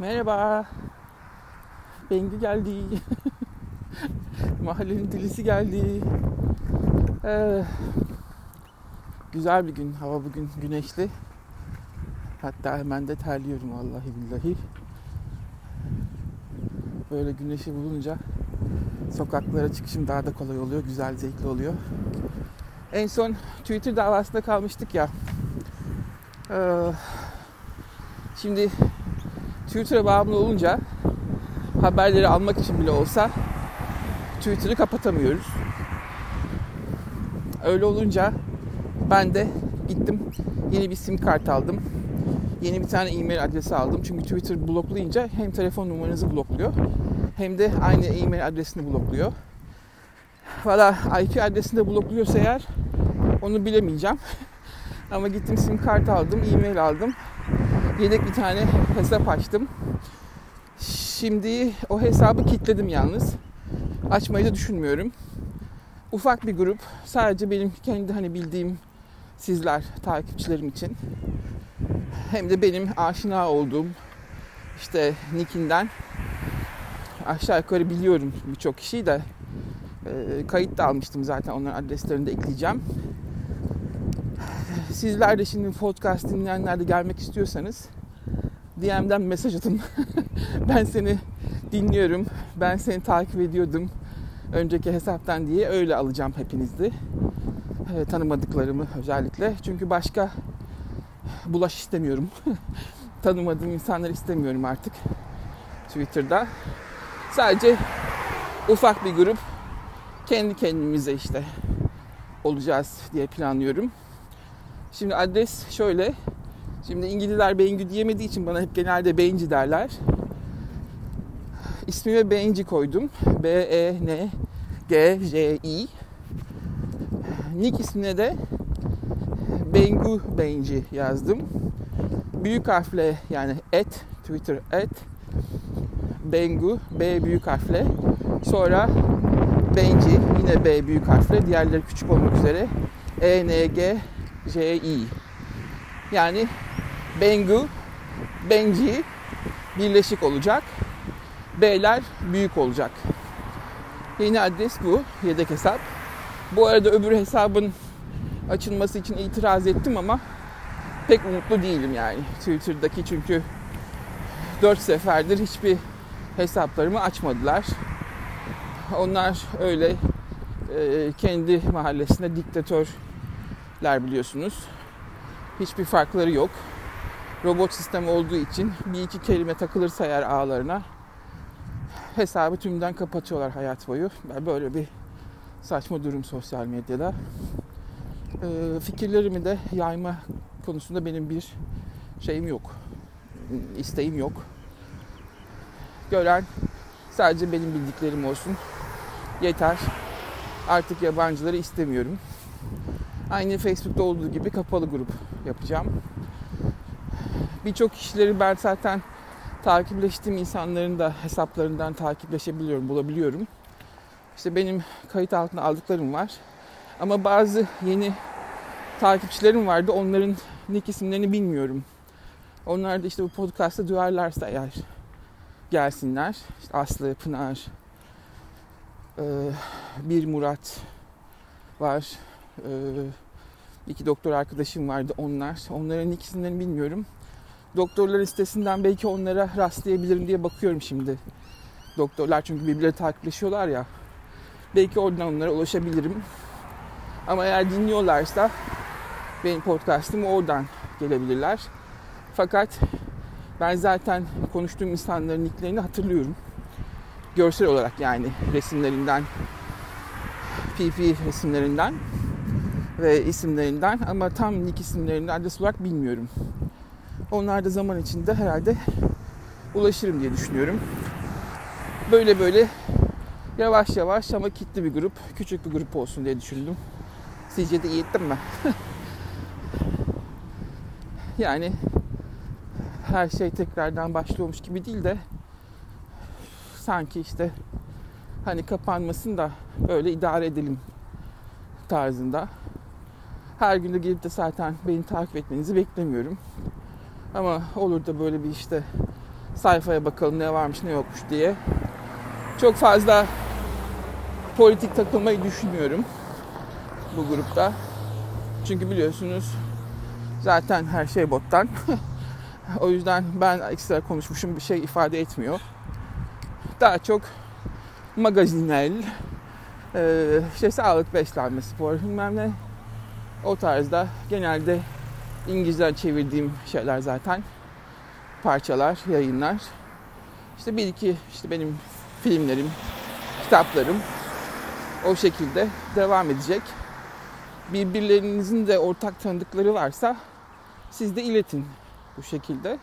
Merhaba. Bengü geldi. Mahallenin dilisi geldi. Ee, güzel bir gün. Hava bugün güneşli. Hatta hemen de terliyorum vallahi billahi. Böyle güneşi bulunca sokaklara çıkışım daha da kolay oluyor. Güzel, zevkli oluyor. En son Twitter davasında kalmıştık ya. Ee, şimdi Twitter'a bağımlı olunca haberleri almak için bile olsa Twitter'ı kapatamıyoruz. Öyle olunca ben de gittim yeni bir sim kart aldım. Yeni bir tane e-mail adresi aldım. Çünkü Twitter bloklayınca hem telefon numaranızı blokluyor hem de aynı e-mail adresini blokluyor. Valla IP adresini de blokluyorsa eğer onu bilemeyeceğim. Ama gittim sim kart aldım, e-mail aldım. Yedek bir tane hesap açtım. Şimdi o hesabı kilitledim yalnız. Açmayı da düşünmüyorum. Ufak bir grup. Sadece benim kendi hani bildiğim sizler, takipçilerim için. Hem de benim aşina olduğum işte Nick'inden aşağı yukarı biliyorum birçok kişiyi de e, kayıt da almıştım zaten onların adreslerini de ekleyeceğim. Sizler de şimdi podcast dinleyenler de gelmek istiyorsanız DM'den mesaj atın. ben seni dinliyorum. Ben seni takip ediyordum. Önceki hesaptan diye öyle alacağım hepinizi. E, tanımadıklarımı özellikle. Çünkü başka bulaş istemiyorum. Tanımadığım insanlar istemiyorum artık Twitter'da. Sadece ufak bir grup kendi kendimize işte olacağız diye planlıyorum. Şimdi adres şöyle. Şimdi İngilizler Bengü diyemediği için bana hep genelde Benci derler. İsmime Benci koydum. B-E-N-G-J-I. Nick ismine de Bengu Benci yazdım. Büyük harfle yani et, Twitter et, Bengu, B büyük harfle. Sonra Benci, yine B büyük harfle. Diğerleri küçük olmak üzere. E, N, G, J, I. Yani Bengu, Benci birleşik olacak. B'ler büyük olacak. Yeni adres bu. Yedek hesap. Bu arada öbür hesabın açılması için itiraz ettim ama pek umutlu değilim yani. Twitter'daki çünkü 4 seferdir hiçbir hesaplarımı açmadılar. Onlar öyle e, kendi mahallesinde diktatörler biliyorsunuz. Hiçbir farkları yok. Robot sistem olduğu için bir iki kelime takılırsa eğer ağlarına hesabı tümden kapatıyorlar hayat boyu. Böyle bir saçma durum sosyal medyada. E, fikirlerimi de yayma konusunda benim bir şeyim yok. isteğim yok. Gören sadece benim bildiklerim olsun. Yeter. Artık yabancıları istemiyorum. Aynı Facebook'ta olduğu gibi kapalı grup yapacağım. Birçok kişileri ben zaten takipleştiğim insanların da hesaplarından takipleşebiliyorum, bulabiliyorum. İşte benim kayıt altına aldıklarım var. Ama bazı yeni takipçilerim vardı. Onların nick isimlerini bilmiyorum. Onlar da işte bu podcast'ta duyarlarsa eğer gelsinler. İşte Aslı, Pınar, bir Murat var. İki doktor arkadaşım vardı onlar. Onların nick isimlerini bilmiyorum. Doktorlar sitesinden belki onlara rastlayabilirim diye bakıyorum şimdi. Doktorlar çünkü birbirleri takipleşiyorlar ya. Belki oradan onlara ulaşabilirim. Ama eğer dinliyorlarsa benim podcast'ım oradan gelebilirler. Fakat ben zaten konuştuğum insanların nicklerini hatırlıyorum. Görsel olarak yani resimlerinden, PP resimlerinden ve isimlerinden ama tam nick isimlerini adres olarak bilmiyorum. Onlar da zaman içinde herhalde ulaşırım diye düşünüyorum. Böyle böyle yavaş yavaş ama kitli bir grup, küçük bir grup olsun diye düşündüm. Sizce de iyi ettim mi? yani her şey tekrardan başlıyormuş gibi değil de sanki işte hani kapanmasın da böyle idare edelim tarzında. Her günde gelip de zaten beni takip etmenizi beklemiyorum. Ama olur da böyle bir işte sayfaya bakalım ne varmış ne yokmuş diye. Çok fazla politik takılmayı düşünmüyorum bu grupta. Çünkü biliyorsunuz zaten her şey bottan. o yüzden ben ekstra konuşmuşum bir şey ifade etmiyor. Daha çok magazinel, işte sağlık, beslenme, spor bilmem ne. O tarzda genelde İngilizce çevirdiğim şeyler zaten. Parçalar, yayınlar. İşte bir iki işte benim filmlerim, kitaplarım o şekilde devam edecek. Birbirlerinizin de ortak tanıdıkları varsa siz de iletin bu şekilde.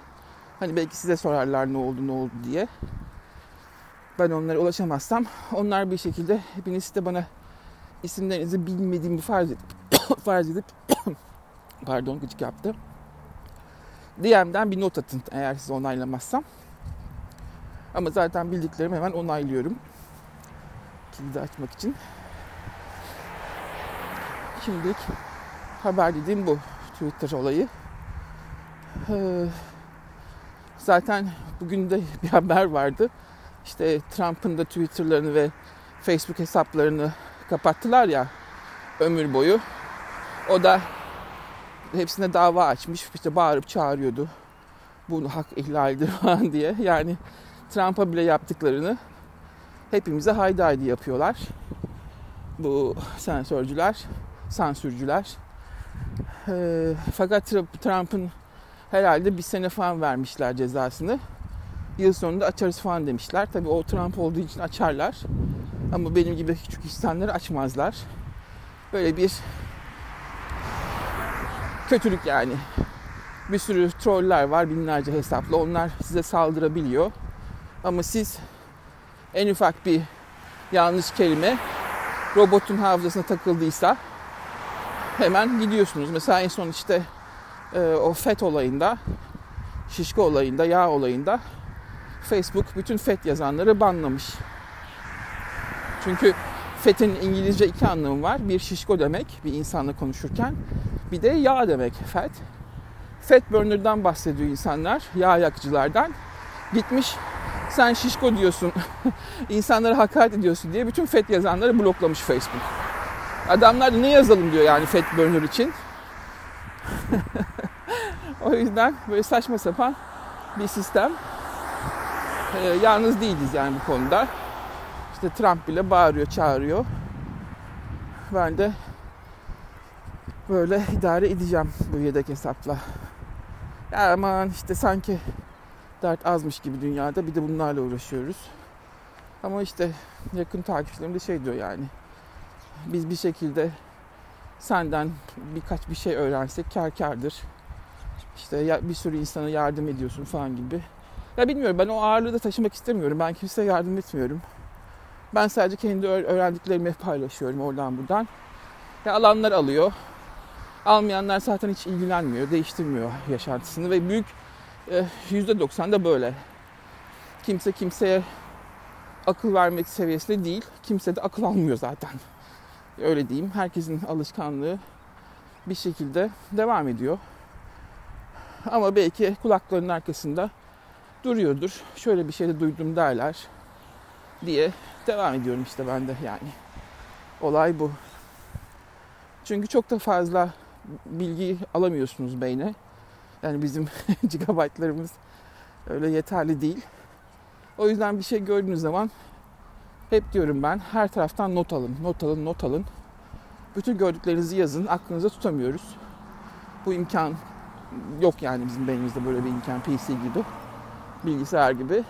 Hani belki size sorarlar ne oldu ne oldu diye. Ben onlara ulaşamazsam onlar bir şekilde hepiniz de bana isimlerinizi bilmediğimi farz edip farz edip pardon gıcık yaptı. DM'den bir not atın eğer sizi onaylamazsam. Ama zaten bildiklerimi hemen onaylıyorum. Kilidi açmak için. Şimdilik haber dediğim bu Twitter olayı. Ee, zaten bugün de bir haber vardı. İşte Trump'ın da Twitter'larını ve Facebook hesaplarını kapattılar ya ömür boyu. O da hepsine dava açmış. İşte bağırıp çağırıyordu. Bunu hak ihlalidir falan diye. Yani Trump'a bile yaptıklarını hepimize haydi haydi yapıyorlar. Bu sensörcüler, sansürcüler. E, fakat Trump'ın herhalde bir sene falan vermişler cezasını. Yıl sonunda açarız falan demişler. Tabii o Trump olduğu için açarlar. Ama benim gibi küçük insanları açmazlar. Böyle bir kötülük yani. Bir sürü troller var binlerce hesapla. Onlar size saldırabiliyor. Ama siz en ufak bir yanlış kelime robotun hafızasına takıldıysa hemen gidiyorsunuz. Mesela en son işte e, o FET olayında, şişko olayında, yağ olayında Facebook bütün FET yazanları banlamış. Çünkü FET'in İngilizce iki anlamı var. Bir şişko demek bir insanla konuşurken. Bir de yağ demek FET. Fat burner'dan bahsediyor insanlar, yağ yakıcılardan. Gitmiş sen şişko diyorsun, insanlara hakaret ediyorsun diye bütün FET yazanları bloklamış Facebook. Adamlar da ne yazalım diyor yani FET burner için. o yüzden böyle saçma sapan bir sistem. Ee, yalnız değiliz yani bu konuda. İşte Trump bile bağırıyor, çağırıyor. Ben de böyle idare edeceğim bu yedek hesapla. Ya aman işte sanki dert azmış gibi dünyada bir de bunlarla uğraşıyoruz. Ama işte yakın takipçilerim de şey diyor yani. Biz bir şekilde senden birkaç bir şey öğrensek kar kardır. İşte bir sürü insana yardım ediyorsun falan gibi. Ya bilmiyorum ben o ağırlığı da taşımak istemiyorum. Ben kimseye yardım etmiyorum. Ben sadece kendi öğrendiklerimi paylaşıyorum oradan buradan. Ya alanlar alıyor. Almayanlar zaten hiç ilgilenmiyor, değiştirmiyor yaşantısını ve büyük %90 eh, da böyle. Kimse kimseye akıl vermek seviyesinde değil. Kimse de akıl almıyor zaten. Öyle diyeyim. Herkesin alışkanlığı bir şekilde devam ediyor. Ama belki kulaklarının arkasında duruyordur. Şöyle bir şey de duydum derler diye devam ediyorum işte ben de yani. Olay bu. Çünkü çok da fazla bilgi alamıyorsunuz beyne. Yani bizim gigabaytlarımız öyle yeterli değil. O yüzden bir şey gördüğünüz zaman hep diyorum ben her taraftan not alın, not alın, not alın. Bütün gördüklerinizi yazın, aklınıza tutamıyoruz. Bu imkan yok yani bizim beynimizde böyle bir imkan PC gibi, bilgisayar gibi.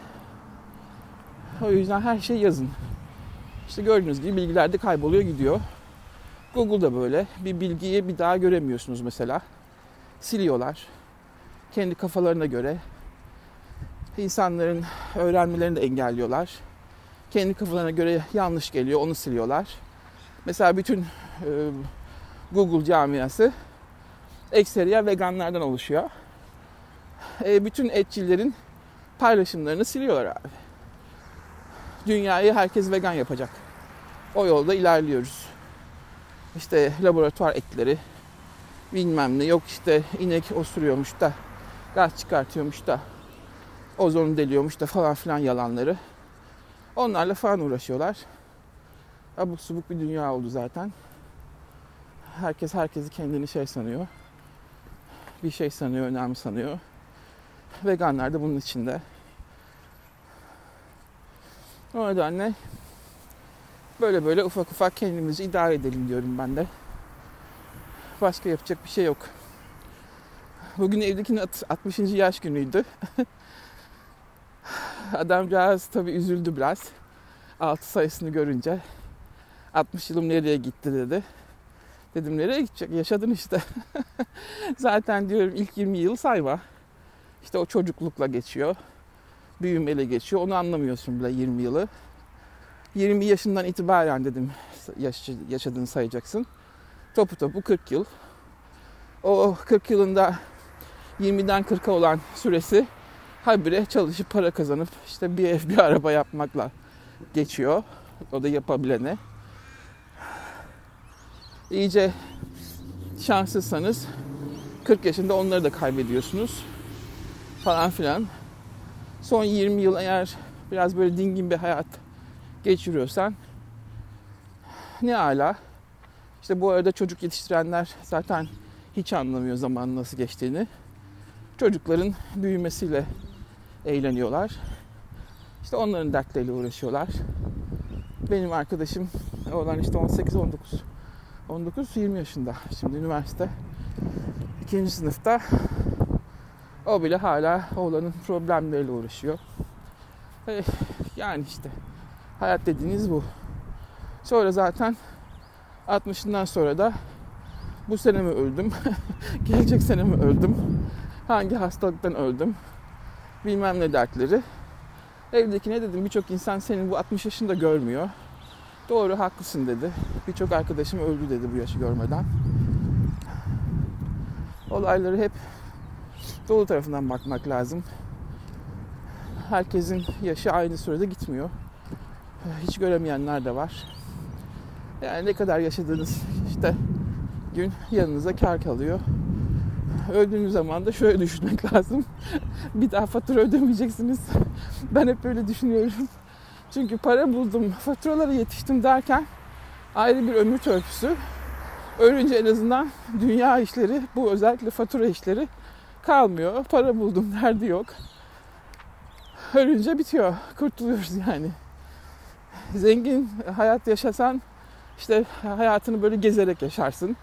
O yüzden her şey yazın. İşte gördüğünüz gibi bilgiler de kayboluyor gidiyor. Google'da böyle bir bilgiyi bir daha göremiyorsunuz mesela. Siliyorlar. Kendi kafalarına göre insanların öğrenmelerini de engelliyorlar. Kendi kafalarına göre yanlış geliyor, onu siliyorlar. Mesela bütün e, Google camiası ekseriya veganlardan oluşuyor. E, bütün etçilerin paylaşımlarını siliyorlar abi. Dünyayı herkes vegan yapacak. O yolda ilerliyoruz işte laboratuvar etleri bilmem ne yok işte inek osuruyormuş da gaz çıkartıyormuş da ozonu deliyormuş da falan filan yalanları. Onlarla falan uğraşıyorlar. Abuk subuk bir dünya oldu zaten. Herkes herkesi kendini şey sanıyor. Bir şey sanıyor, önemli sanıyor. Veganlar da bunun içinde. O nedenle böyle böyle ufak ufak kendimizi idare edelim diyorum ben de. Başka yapacak bir şey yok. Bugün evdekinin 60. yaş günüydü. Adamcağız tabii üzüldü biraz. 6 sayısını görünce. 60 yılım nereye gitti dedi. Dedim nereye gidecek? Yaşadın işte. Zaten diyorum ilk 20 yıl sayma. İşte o çocuklukla geçiyor. Büyümeyle geçiyor. Onu anlamıyorsun bile 20 yılı. 20 yaşından itibaren dedim yaş, yaşadığını sayacaksın. Topu topu 40 yıl. O 40 yılında 20'den 40'a olan süresi habire çalışıp para kazanıp işte bir ev bir araba yapmakla geçiyor. O da yapabilene. İyice şanssızsanız 40 yaşında onları da kaybediyorsunuz. Falan filan. Son 20 yıl eğer biraz böyle dingin bir hayat geçiriyorsan ne ala. İşte bu arada çocuk yetiştirenler zaten hiç anlamıyor zamanın nasıl geçtiğini. Çocukların büyümesiyle eğleniyorlar. İşte onların dertleriyle uğraşıyorlar. Benim arkadaşım olan işte 18-19 19-20 yaşında. Şimdi üniversite ikinci sınıfta o bile hala oğlanın problemleriyle uğraşıyor. Eh, yani işte hayat dediğiniz bu. Sonra zaten 60'ından sonra da bu sene mi öldüm, gelecek sene mi öldüm, hangi hastalıktan öldüm, bilmem ne dertleri. Evdekine dedim birçok insan senin bu 60 yaşında görmüyor. Doğru haklısın dedi. Birçok arkadaşım öldü dedi bu yaşı görmeden. Olayları hep dolu tarafından bakmak lazım. Herkesin yaşı aynı sürede gitmiyor. Hiç göremeyenler de var. Yani ne kadar yaşadığınız işte gün yanınıza kar kalıyor. Öldüğünüz zaman da şöyle düşünmek lazım. bir daha fatura ödemeyeceksiniz. ben hep böyle düşünüyorum. Çünkü para buldum, faturalara yetiştim derken ayrı bir ömür törpüsü. Ölünce en azından dünya işleri, bu özellikle fatura işleri kalmıyor. Para buldum derdi yok. Ölünce bitiyor. Kurtuluyoruz yani. Zengin hayat yaşasan işte hayatını böyle gezerek yaşarsın.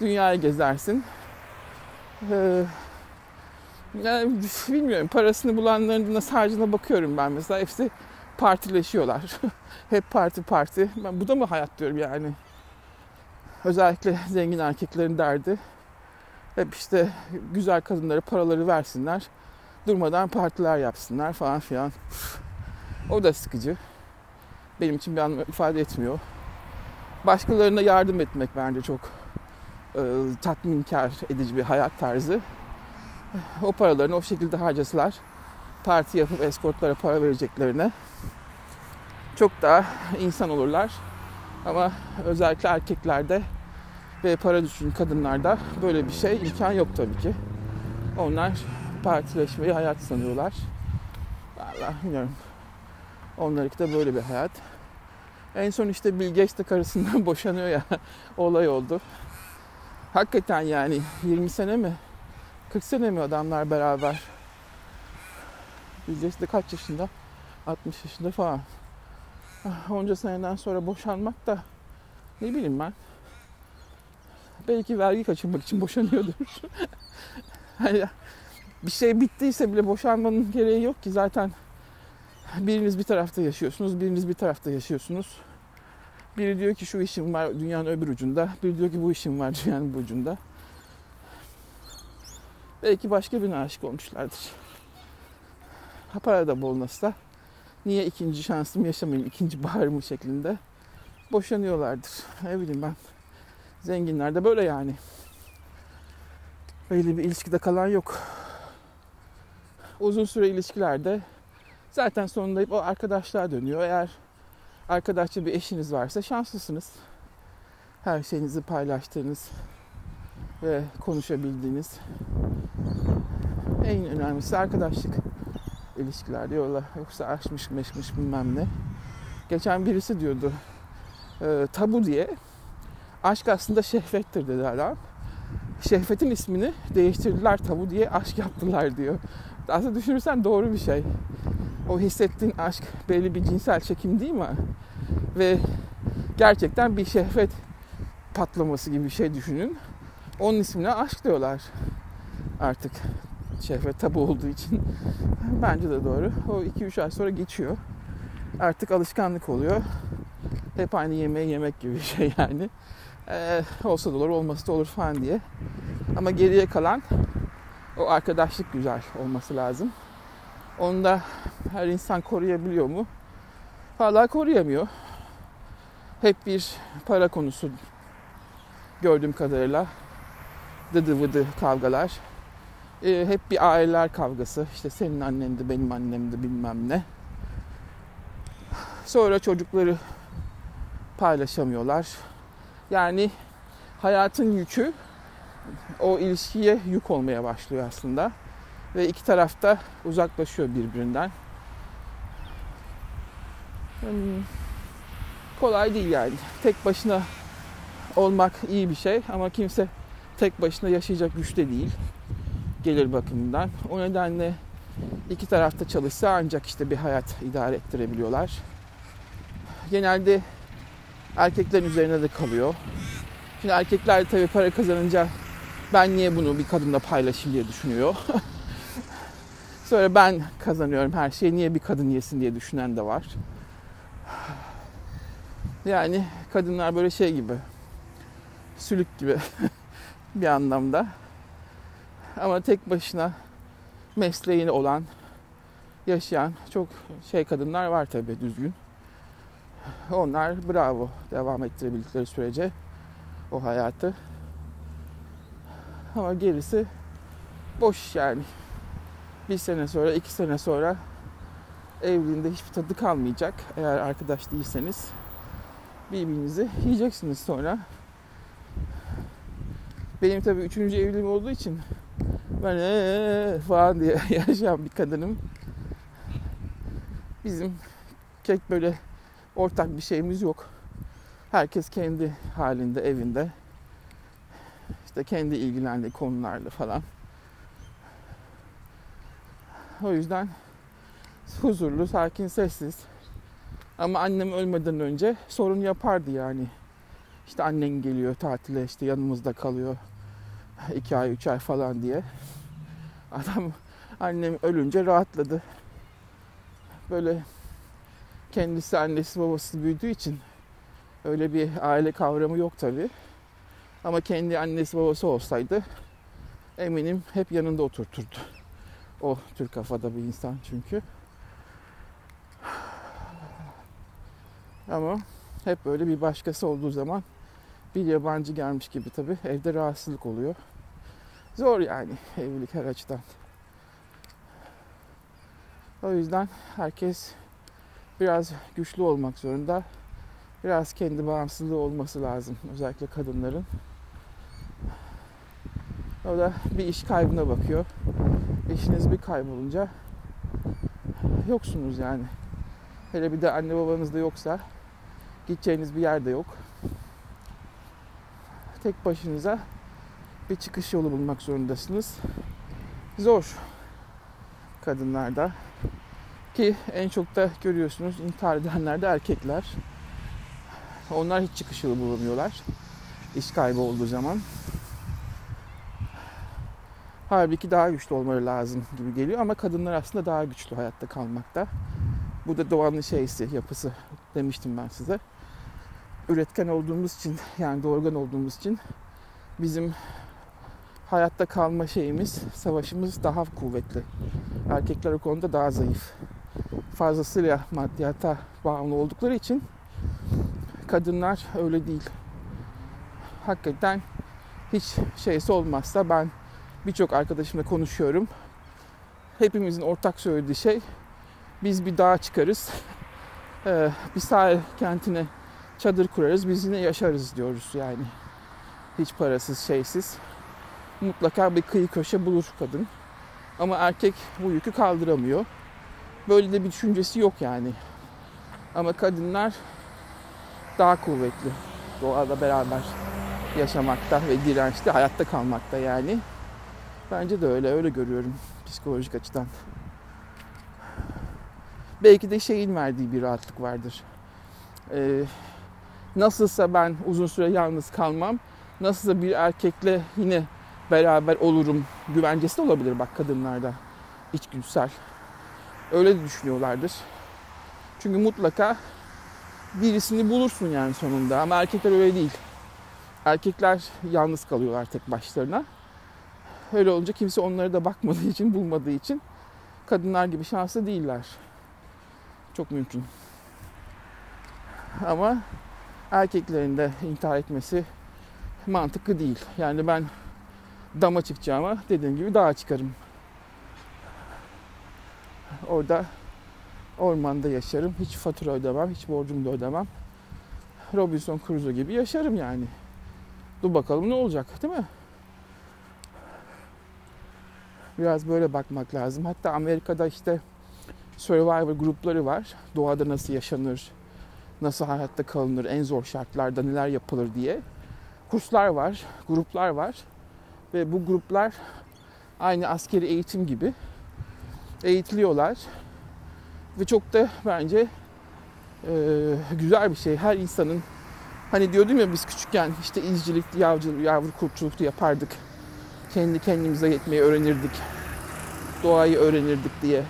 Dünyayı gezersin. Ee, yani bilmiyorum parasını bulanların nasıl harcına bakıyorum ben mesela. Hepsi partileşiyorlar. Hep parti parti. Ben bu da mı hayat diyorum yani. Özellikle zengin erkeklerin derdi. Hep işte güzel kadınlara paraları versinler. Durmadan partiler yapsınlar falan filan. O da sıkıcı. Benim için bir anlam ifade etmiyor. Başkalarına yardım etmek bence çok e, tatminkar edici bir hayat tarzı. O paralarını o şekilde harcasalar parti yapıp eskortlara para vereceklerine çok daha insan olurlar. Ama özellikle erkeklerde ve para düşkün kadınlarda böyle bir şey imkan yok tabii ki. Onlar partileşmeyi hayat sanıyorlar. Valla bilmiyorum. Onlarınki de böyle bir hayat. En son işte Bill Gates de karısından boşanıyor ya. olay oldu. Hakikaten yani 20 sene mi? 40 sene mi adamlar beraber? Bill Gates de kaç yaşında? 60 yaşında falan. Ah, onca seneden sonra boşanmak da ne bileyim ben. Belki vergi kaçırmak için boşanıyordur. hani bir şey bittiyse bile boşanmanın gereği yok ki zaten biriniz bir tarafta yaşıyorsunuz, biriniz bir tarafta yaşıyorsunuz. Biri diyor ki şu işim var dünyanın öbür ucunda, biri diyor ki bu işim var dünyanın bu ucunda. Belki başka birine aşık olmuşlardır. Ha para da bol nasılsa niye ikinci şansımı yaşamayayım, ikinci baharımı şeklinde boşanıyorlardır. Ne bileyim ben. Zenginler de böyle yani. Öyle bir ilişkide kalan yok. Uzun süre ilişkilerde zaten sonunda hep o arkadaşlar dönüyor. Eğer arkadaşça bir eşiniz varsa şanslısınız. Her şeyinizi paylaştığınız ve konuşabildiğiniz en önemlisi arkadaşlık. ilişkiler diyorlar. Yoksa aşmış meşmiş bilmem ne. Geçen birisi diyordu e, tabu diye aşk aslında şehvettir dedi adam. Şehvetin ismini değiştirdiler tabu diye aşk yaptılar diyor. Aslında düşünürsen doğru bir şey. O hissettiğin aşk belli bir cinsel çekim değil mi? Ve gerçekten bir şehvet patlaması gibi bir şey düşünün. Onun ismine aşk diyorlar artık şehvet tabu olduğu için. Bence de doğru. O 2-3 ay sonra geçiyor. Artık alışkanlık oluyor. Hep aynı yemeği yemek gibi bir şey yani. Ee, olsa da olur, olması da olur falan diye. Ama geriye kalan o arkadaşlık güzel olması lazım. Onu da her insan koruyabiliyor mu? Valla koruyamıyor. Hep bir para konusu gördüğüm kadarıyla. Dıdı vıdı kavgalar. Ee, hep bir aileler kavgası. İşte senin annen de benim annem de bilmem ne. Sonra çocukları paylaşamıyorlar. Yani hayatın yükü o ilişkiye yük olmaya başlıyor aslında. Ve iki taraf da uzaklaşıyor birbirinden. Hmm, kolay değil yani. Tek başına olmak iyi bir şey ama kimse tek başına yaşayacak güçte değil. Gelir bakımından. O nedenle iki tarafta çalışsa ancak işte bir hayat idare ettirebiliyorlar. Genelde erkeklerin üzerine de kalıyor. Şimdi erkekler tabii para kazanınca ben niye bunu bir kadınla paylaşayım diye düşünüyor. Sonra ben kazanıyorum her şeyi niye bir kadın yesin diye düşünen de var. Yani kadınlar böyle şey gibi. Sülük gibi bir anlamda. Ama tek başına mesleğini olan, yaşayan çok şey kadınlar var tabii düzgün. Onlar bravo devam ettirebildikleri sürece o hayatı. Ama gerisi boş yani. Bir sene sonra, iki sene sonra evliliğinde hiçbir tadı kalmayacak. Eğer arkadaş değilseniz birbirinizi yiyeceksiniz sonra. Benim tabii üçüncü evliliğim olduğu için ben ee falan diye yaşayan bir kadınım. Bizim kek böyle ortak bir şeyimiz yok. Herkes kendi halinde, evinde. İşte kendi ilgilendiği konularla falan. O yüzden huzurlu, sakin, sessiz. Ama annem ölmeden önce sorun yapardı yani. İşte annen geliyor tatile işte yanımızda kalıyor. iki ay, üç ay falan diye. Adam annem ölünce rahatladı. Böyle kendisi annesi babası büyüdüğü için öyle bir aile kavramı yok tabi. Ama kendi annesi babası olsaydı eminim hep yanında oturturdu. O tür kafada bir insan çünkü. Ama hep böyle bir başkası olduğu zaman bir yabancı gelmiş gibi tabi evde rahatsızlık oluyor. Zor yani evlilik her açıdan. O yüzden herkes biraz güçlü olmak zorunda. Biraz kendi bağımsızlığı olması lazım. Özellikle kadınların. O da bir iş kaybına bakıyor. İşiniz bir kaybolunca yoksunuz yani. Hele bir de anne babanız da yoksa gideceğiniz bir yerde yok. Tek başınıza bir çıkış yolu bulmak zorundasınız. Zor kadınlarda. Ki en çok da görüyorsunuz intihar edenler de erkekler. Onlar hiç çıkış yolu bulamıyorlar. İş kaybı olduğu zaman. Halbuki daha güçlü olmaları lazım gibi geliyor ama kadınlar aslında daha güçlü hayatta kalmakta. Bu da doğanın şeysi, yapısı demiştim ben size. Üretken olduğumuz için yani doğurgan olduğumuz için bizim hayatta kalma şeyimiz, savaşımız daha kuvvetli. Erkekler o konuda daha zayıf fazlasıyla maddiyata bağımlı oldukları için kadınlar öyle değil. Hakikaten hiç şeysi olmazsa ben birçok arkadaşımla konuşuyorum. Hepimizin ortak söylediği şey biz bir dağa çıkarız. Ee, bir sahil kentine çadır kurarız. Biz yine yaşarız diyoruz yani. Hiç parasız, şeysiz. Mutlaka bir kıyı köşe bulur kadın. Ama erkek bu yükü kaldıramıyor Böyle de bir düşüncesi yok yani. Ama kadınlar daha kuvvetli doğada beraber yaşamakta ve dirençli hayatta kalmakta yani. Bence de öyle, öyle görüyorum psikolojik açıdan. Belki de şeyin verdiği bir rahatlık vardır. Ee, nasılsa ben uzun süre yalnız kalmam, nasılsa bir erkekle yine beraber olurum güvencesi de olabilir bak kadınlarda içgüdüsel. Öyle düşünüyorlardır. Çünkü mutlaka birisini bulursun yani sonunda ama erkekler öyle değil. Erkekler yalnız kalıyorlar tek başlarına. Öyle olunca kimse onlara da bakmadığı için, bulmadığı için kadınlar gibi şanslı değiller. Çok mümkün. Ama erkeklerin de intihar etmesi mantıklı değil. Yani ben dama çıkacağıma dediğim gibi dağa çıkarım. Orada ormanda yaşarım. Hiç fatura ödemem, hiç borcumu da ödemem. Robinson Crusoe gibi yaşarım yani. Dur bakalım ne olacak değil mi? Biraz böyle bakmak lazım. Hatta Amerika'da işte Survivor grupları var. Doğada nasıl yaşanır, nasıl hayatta kalınır, en zor şartlarda neler yapılır diye. Kurslar var, gruplar var. Ve bu gruplar aynı askeri eğitim gibi eğitiliyorlar. Ve çok da bence e, güzel bir şey. Her insanın hani diyordum ya biz küçükken işte izcilik, yavcılık, yavru kurtçuluktu yapardık. Kendi kendimize yetmeyi öğrenirdik. Doğayı öğrenirdik diye.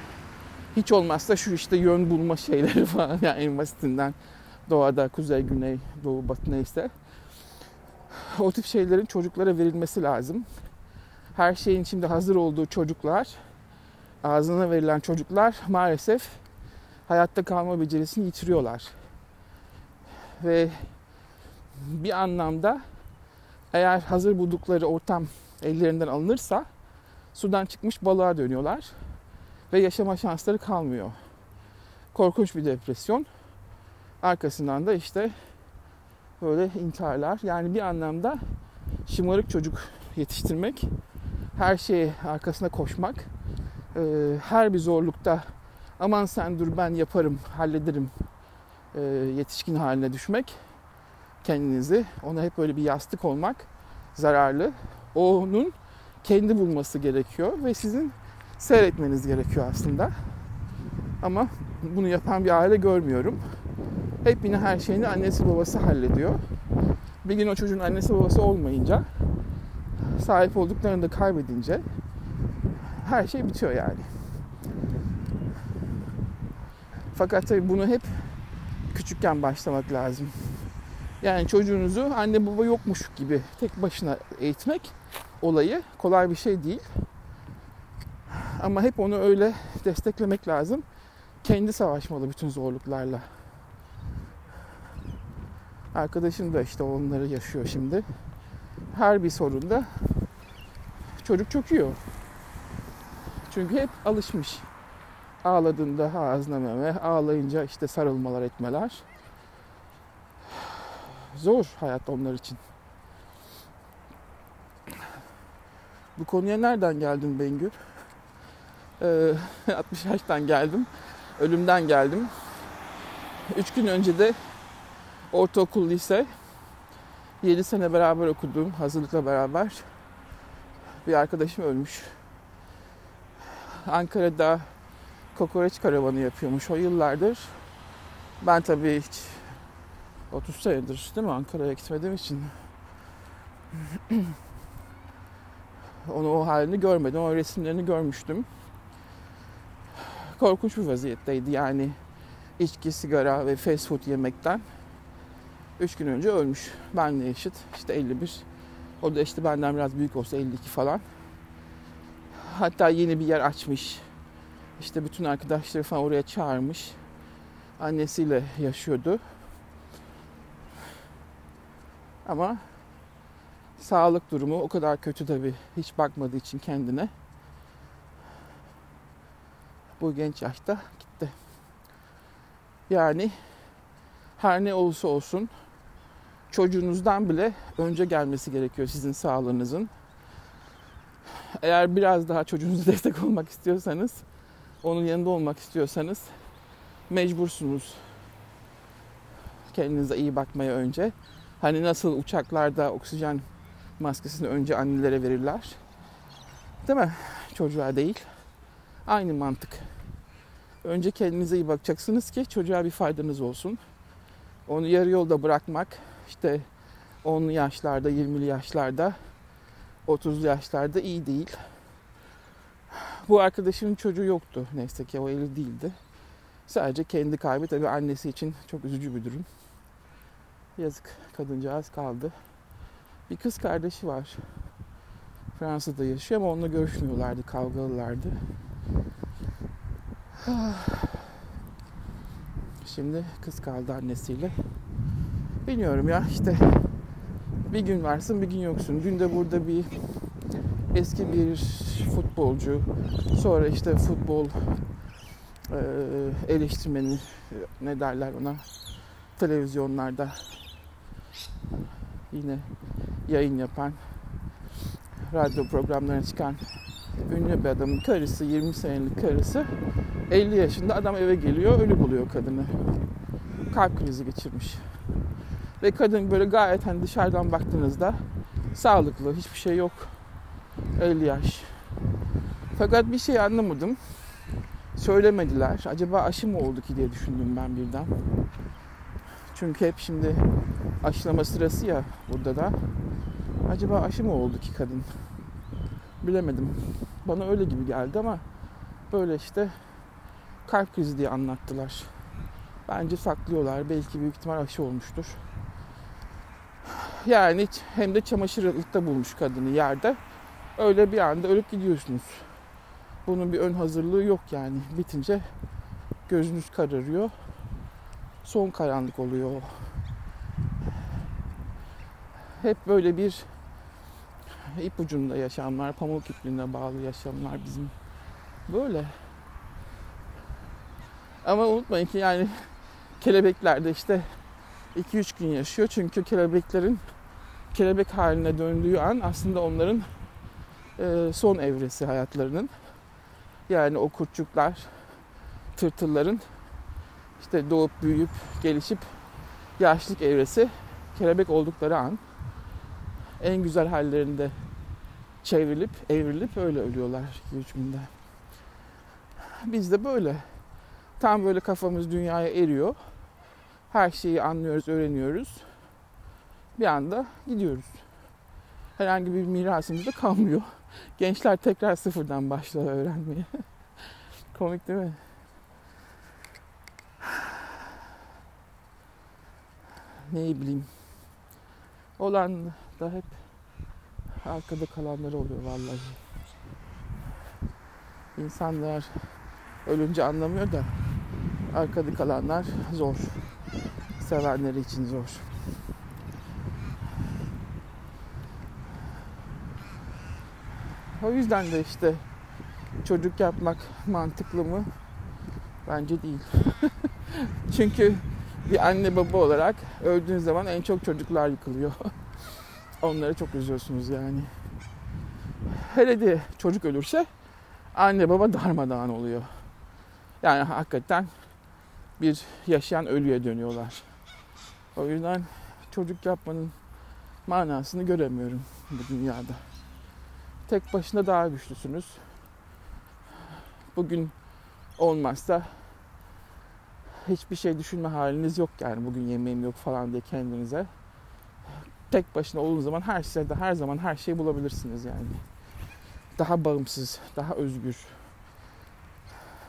Hiç olmazsa şu işte yön bulma şeyleri falan yani en basitinden doğada kuzey, güney, doğu, batı neyse. O tip şeylerin çocuklara verilmesi lazım. Her şeyin şimdi hazır olduğu çocuklar, ağzına verilen çocuklar maalesef hayatta kalma becerisini yitiriyorlar. Ve bir anlamda eğer hazır buldukları ortam ellerinden alınırsa sudan çıkmış balığa dönüyorlar ve yaşama şansları kalmıyor. Korkunç bir depresyon. Arkasından da işte böyle intiharlar. Yani bir anlamda şımarık çocuk yetiştirmek, her şeye arkasına koşmak, her bir zorlukta aman sen dur ben yaparım, hallederim yetişkin haline düşmek kendinizi. Ona hep böyle bir yastık olmak zararlı. Onun kendi bulması gerekiyor ve sizin seyretmeniz gerekiyor aslında. Ama bunu yapan bir aile görmüyorum. Hep yine her şeyini annesi babası hallediyor. Bir gün o çocuğun annesi babası olmayınca, sahip olduklarını da kaybedince her şey bitiyor yani. Fakat tabii bunu hep küçükken başlamak lazım. Yani çocuğunuzu anne baba yokmuş gibi tek başına eğitmek olayı kolay bir şey değil. Ama hep onu öyle desteklemek lazım. Kendi savaşmalı bütün zorluklarla. Arkadaşım da işte onları yaşıyor şimdi. Her bir sorunda çocuk çöküyor. Çünkü hep alışmış. Ağladığında ağzına meme, ağlayınca işte sarılmalar etmeler. Zor hayat onlar için. Bu konuya nereden geldin Bengül? Ee, 60 yaştan geldim. Ölümden geldim. 3 gün önce de ortaokul, lise 7 sene beraber okuduğum hazırlıkla beraber bir arkadaşım ölmüş. Ankara'da kokoreç karavanı yapıyormuş o yıllardır. Ben tabii hiç 30 senedir değil mi Ankara'ya gitmediğim için onu o halini görmedim. O resimlerini görmüştüm. Korkunç bir vaziyetteydi yani içki, sigara ve fast food yemekten. 3 gün önce ölmüş. Benle eşit. İşte 51. O da işte benden biraz büyük olsa 52 falan. Hatta yeni bir yer açmış. İşte bütün arkadaşları falan oraya çağırmış. Annesiyle yaşıyordu. Ama sağlık durumu o kadar kötü tabii. Hiç bakmadığı için kendine. Bu genç yaşta gitti. Yani her ne olursa olsun çocuğunuzdan bile önce gelmesi gerekiyor sizin sağlığınızın. Eğer biraz daha çocuğunuza destek olmak istiyorsanız onun yanında olmak istiyorsanız mecbursunuz kendinize iyi bakmaya önce. Hani nasıl uçaklarda oksijen maskesini önce annelere verirler. Değil mi? Çocuğa değil. Aynı mantık. Önce kendinize iyi bakacaksınız ki çocuğa bir faydanız olsun. Onu yarı yolda bırakmak işte 10'lu yaşlarda, 20'li yaşlarda, 30'lu yaşlarda iyi değil. Bu arkadaşımın çocuğu yoktu neyse ki o evli değildi. Sadece kendi kaybı tabii annesi için çok üzücü bir durum. Yazık kadıncağız kaldı. Bir kız kardeşi var. Fransa'da yaşıyor ama onunla görüşmüyorlardı, kavgalılardı. Şimdi kız kaldı annesiyle. Bilmiyorum ya işte bir gün varsın bir gün yoksun. Dün de burada bir eski bir futbolcu sonra işte futbol eleştirmeni ne derler ona televizyonlarda yine yayın yapan radyo programlarına çıkan ünlü bir adamın karısı 20 senelik karısı 50 yaşında adam eve geliyor ölü buluyor kadını kalp krizi geçirmiş ve kadın böyle gayet hani dışarıdan baktığınızda sağlıklı hiçbir şey yok 50 yaş fakat bir şey anlamadım söylemediler acaba aşı mı oldu ki diye düşündüm ben birden çünkü hep şimdi aşılama sırası ya burada da. Acaba aşı mı oldu ki kadın? Bilemedim. Bana öyle gibi geldi ama böyle işte kalp krizi diye anlattılar. Bence saklıyorlar. Belki büyük ihtimal aşı olmuştur. Yani hem de çamaşırlıkta bulmuş kadını yerde. Öyle bir anda ölüp gidiyorsunuz. Bunun bir ön hazırlığı yok yani. Bitince gözünüz kararıyor. Son karanlık oluyor hep böyle bir ipucunda yaşamlar, pamuk ipliğine bağlı yaşamlar bizim böyle. Ama unutmayın ki yani kelebekler de işte 2-3 gün yaşıyor. Çünkü kelebeklerin kelebek haline döndüğü an aslında onların e, son evresi hayatlarının. Yani o kurtçuklar, tırtılların işte doğup büyüyüp gelişip yaşlık evresi kelebek oldukları an en güzel hallerinde çevrilip evrilip öyle ölüyorlar 2-3 günde. Biz de böyle. Tam böyle kafamız dünyaya eriyor. Her şeyi anlıyoruz, öğreniyoruz. Bir anda gidiyoruz. Herhangi bir mirasımız da kalmıyor. Gençler tekrar sıfırdan başlıyor öğrenmeye. Komik değil mi? Neyi bileyim. Olan da hep arkada kalanları oluyor vallahi. İnsanlar ölünce anlamıyor da arkada kalanlar zor. Sevenleri için zor. O yüzden de işte çocuk yapmak mantıklı mı? Bence değil. Çünkü bir anne baba olarak öldüğün zaman en çok çocuklar yıkılıyor. Onları çok üzüyorsunuz yani. Hele de çocuk ölürse anne baba darmadağın oluyor. Yani hakikaten bir yaşayan ölüye dönüyorlar. O yüzden çocuk yapmanın manasını göremiyorum bu dünyada. Tek başına daha güçlüsünüz. Bugün olmazsa hiçbir şey düşünme haliniz yok yani bugün yemeğim yok falan diye kendinize tek başına olduğunuz zaman her şeyde her zaman her şeyi bulabilirsiniz yani. Daha bağımsız, daha özgür,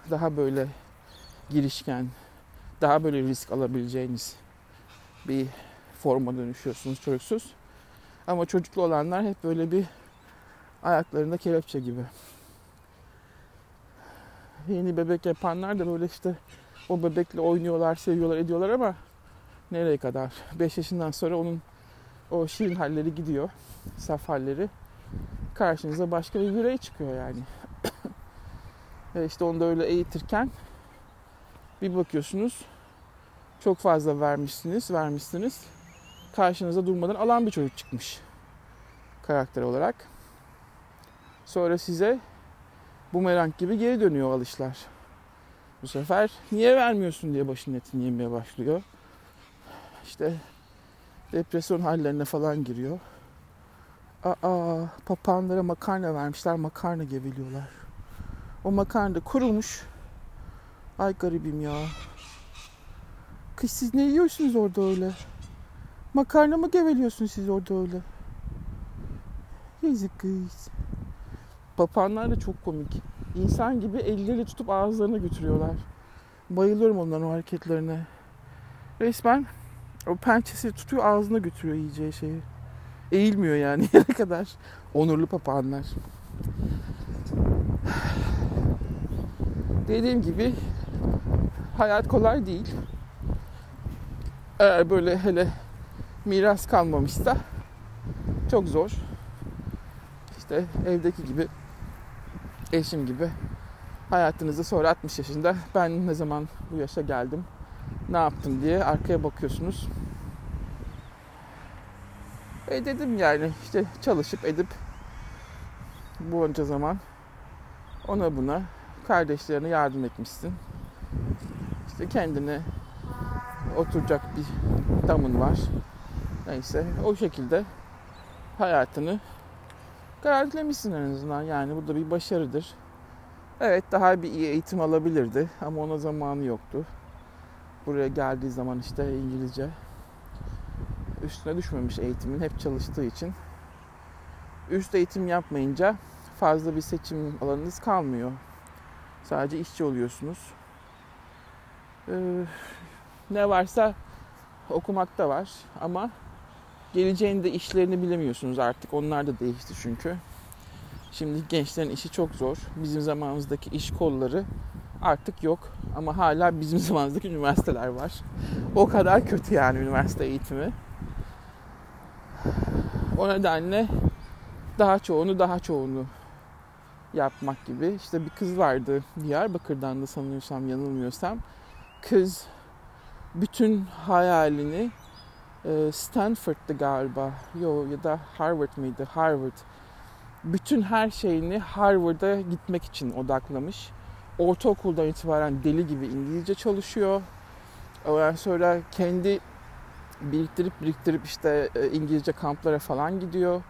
daha böyle girişken, daha böyle risk alabileceğiniz bir forma dönüşüyorsunuz çocuksuz. Ama çocuklu olanlar hep böyle bir ayaklarında kelepçe gibi. Yeni bebek yapanlar da böyle işte o bebekle oynuyorlar, seviyorlar, ediyorlar ama nereye kadar? 5 yaşından sonra onun o şirin halleri gidiyor. Saf halleri. Karşınıza başka bir birey çıkıyor yani. Ve işte onu da öyle eğitirken bir bakıyorsunuz çok fazla vermişsiniz, vermişsiniz. Karşınıza durmadan alan bir çocuk çıkmış karakter olarak. Sonra size bumerang gibi geri dönüyor alışlar. Bu sefer niye vermiyorsun diye başının etini yemeye başlıyor. İşte depresyon hallerine falan giriyor. Aa, papağanlara makarna vermişler, makarna geveliyorlar. O makarna da kurumuş. Ay garibim ya. Kız siz ne yiyorsunuz orada öyle? Makarna mı geveliyorsunuz siz orada öyle? Yazık kız. Papağanlar da çok komik. İnsan gibi elleriyle tutup ağızlarına götürüyorlar. Bayılıyorum onların hareketlerine. Resmen o pençesi tutuyor ağzına götürüyor yiyeceği şeyi. Eğilmiyor yani yere kadar. Onurlu papağanlar. Dediğim gibi hayat kolay değil. Eğer böyle hele miras kalmamışsa çok zor. İşte evdeki gibi eşim gibi hayatınızı sonra 60 yaşında ben ne zaman bu yaşa geldim ne yaptım diye arkaya bakıyorsunuz. E dedim yani işte çalışıp edip bu önce zaman ona buna kardeşlerine yardım etmişsin. İşte kendine oturacak bir damın var. Neyse o şekilde hayatını garantilemişsin en azından. Yani bu da bir başarıdır. Evet daha bir iyi eğitim alabilirdi ama ona zamanı yoktu. Buraya geldiği zaman işte İngilizce üstüne düşmemiş eğitimin hep çalıştığı için. Üst eğitim yapmayınca fazla bir seçim alanınız kalmıyor. Sadece işçi oluyorsunuz. Ee, ne varsa okumakta var ama geleceğinde işlerini bilemiyorsunuz artık. Onlar da değişti çünkü. Şimdi gençlerin işi çok zor. Bizim zamanımızdaki iş kolları artık yok. Ama hala bizim zamanımızdaki üniversiteler var. O kadar kötü yani üniversite eğitimi. O nedenle daha çoğunu daha çoğunu yapmak gibi. İşte bir kız vardı Diyarbakır'dan da sanıyorsam yanılmıyorsam. Kız bütün hayalini e, Stanford'da galiba yo ya da Harvard mıydı? Harvard. Bütün her şeyini Harvard'a gitmek için odaklamış. Ortaokuldan itibaren deli gibi İngilizce çalışıyor. Ondan sonra kendi biriktirip biriktirip işte e, İngilizce kamplara falan gidiyor.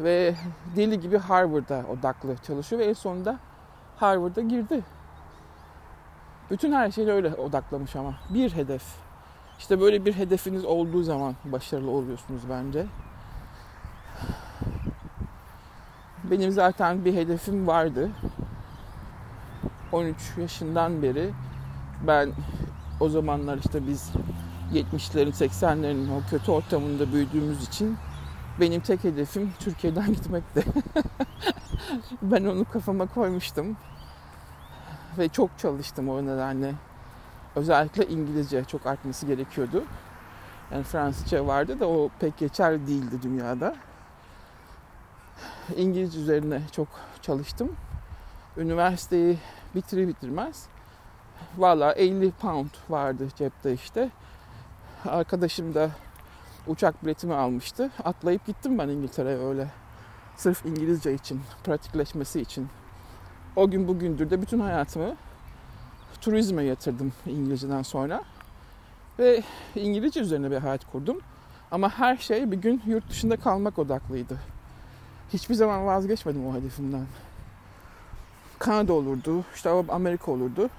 Ve deli gibi Harvard'a odaklı çalışıyor ve en sonunda Harvard'a girdi. Bütün her şeyle öyle odaklamış ama. Bir hedef. İşte böyle bir hedefiniz olduğu zaman başarılı oluyorsunuz bence. Benim zaten bir hedefim vardı. 13 yaşından beri ben o zamanlar işte biz 70'lerin 80'lerin o kötü ortamında büyüdüğümüz için benim tek hedefim Türkiye'den gitmekti. ben onu kafama koymuştum. Ve çok çalıştım o nedenle. Özellikle İngilizce çok artması gerekiyordu. Yani Fransızca vardı da o pek geçerli değildi dünyada. İngilizce üzerine çok çalıştım. Üniversiteyi bitirir bitirmez valla 50 pound vardı cepte işte. Arkadaşım da uçak biletimi almıştı. Atlayıp gittim ben İngiltere'ye öyle. Sırf İngilizce için, pratikleşmesi için. O gün bugündür de bütün hayatımı turizme yatırdım İngilizceden sonra. Ve İngilizce üzerine bir hayat kurdum. Ama her şey bir gün yurt dışında kalmak odaklıydı. Hiçbir zaman vazgeçmedim o hedefimden. Kanada olurdu, işte Amerika olurdu.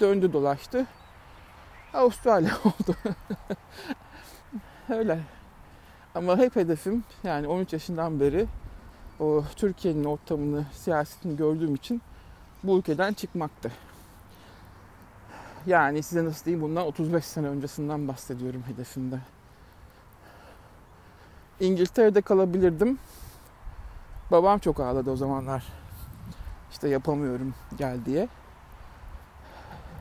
Döndü dolaştı. Avustralya oldu. Öyle. Ama hep hedefim yani 13 yaşından beri Türkiye'nin ortamını, siyasetini gördüğüm için bu ülkeden çıkmaktı. Yani size nasıl diyeyim bundan 35 sene öncesinden bahsediyorum hedefimde. İngiltere'de kalabilirdim. Babam çok ağladı o zamanlar. İşte yapamıyorum gel diye.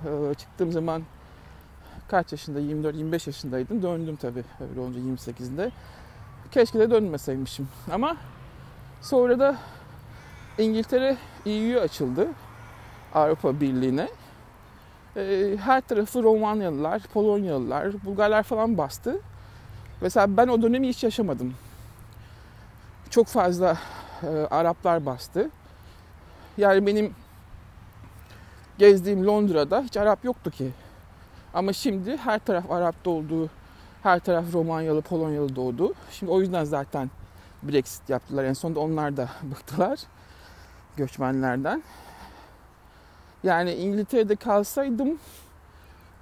Ee, çıktığım zaman kaç yaşında 24-25 yaşındaydım. Döndüm tabii öyle olunca 28'inde. Keşke de dönmeseymişim. Ama sonra da İngiltere EU açıldı. Avrupa Birliği'ne. Ee, her tarafı Romanyalılar, Polonyalılar, Bulgarlar falan bastı. Mesela ben o dönemi hiç yaşamadım. Çok fazla e, Araplar bastı. Yani benim gezdiğim Londra'da hiç Arap yoktu ki. Ama şimdi her taraf Arap olduğu, her taraf Romanyalı, Polonyalı doğdu. Şimdi o yüzden zaten Brexit yaptılar. En sonunda onlar da bıktılar göçmenlerden. Yani İngiltere'de kalsaydım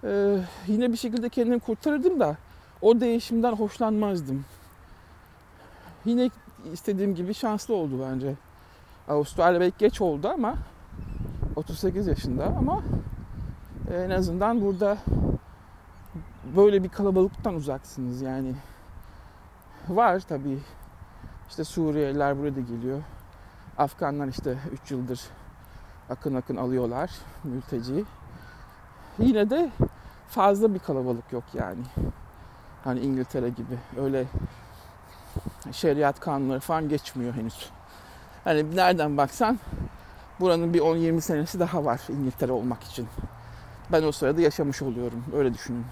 e, yine bir şekilde kendimi kurtarırdım da o değişimden hoşlanmazdım. Yine istediğim gibi şanslı oldu bence. Avustralya belki geç oldu ama 38 yaşında ama en azından burada böyle bir kalabalıktan uzaksınız yani. Var tabii. İşte Suriyeliler buraya da geliyor. Afganlar işte 3 yıldır akın akın alıyorlar mülteci. Yine de fazla bir kalabalık yok yani. Hani İngiltere gibi öyle şeriat kanunları falan geçmiyor henüz. Hani nereden baksan buranın bir 10-20 senesi daha var İngiltere olmak için. Ben o sırada yaşamış oluyorum. Öyle düşünün.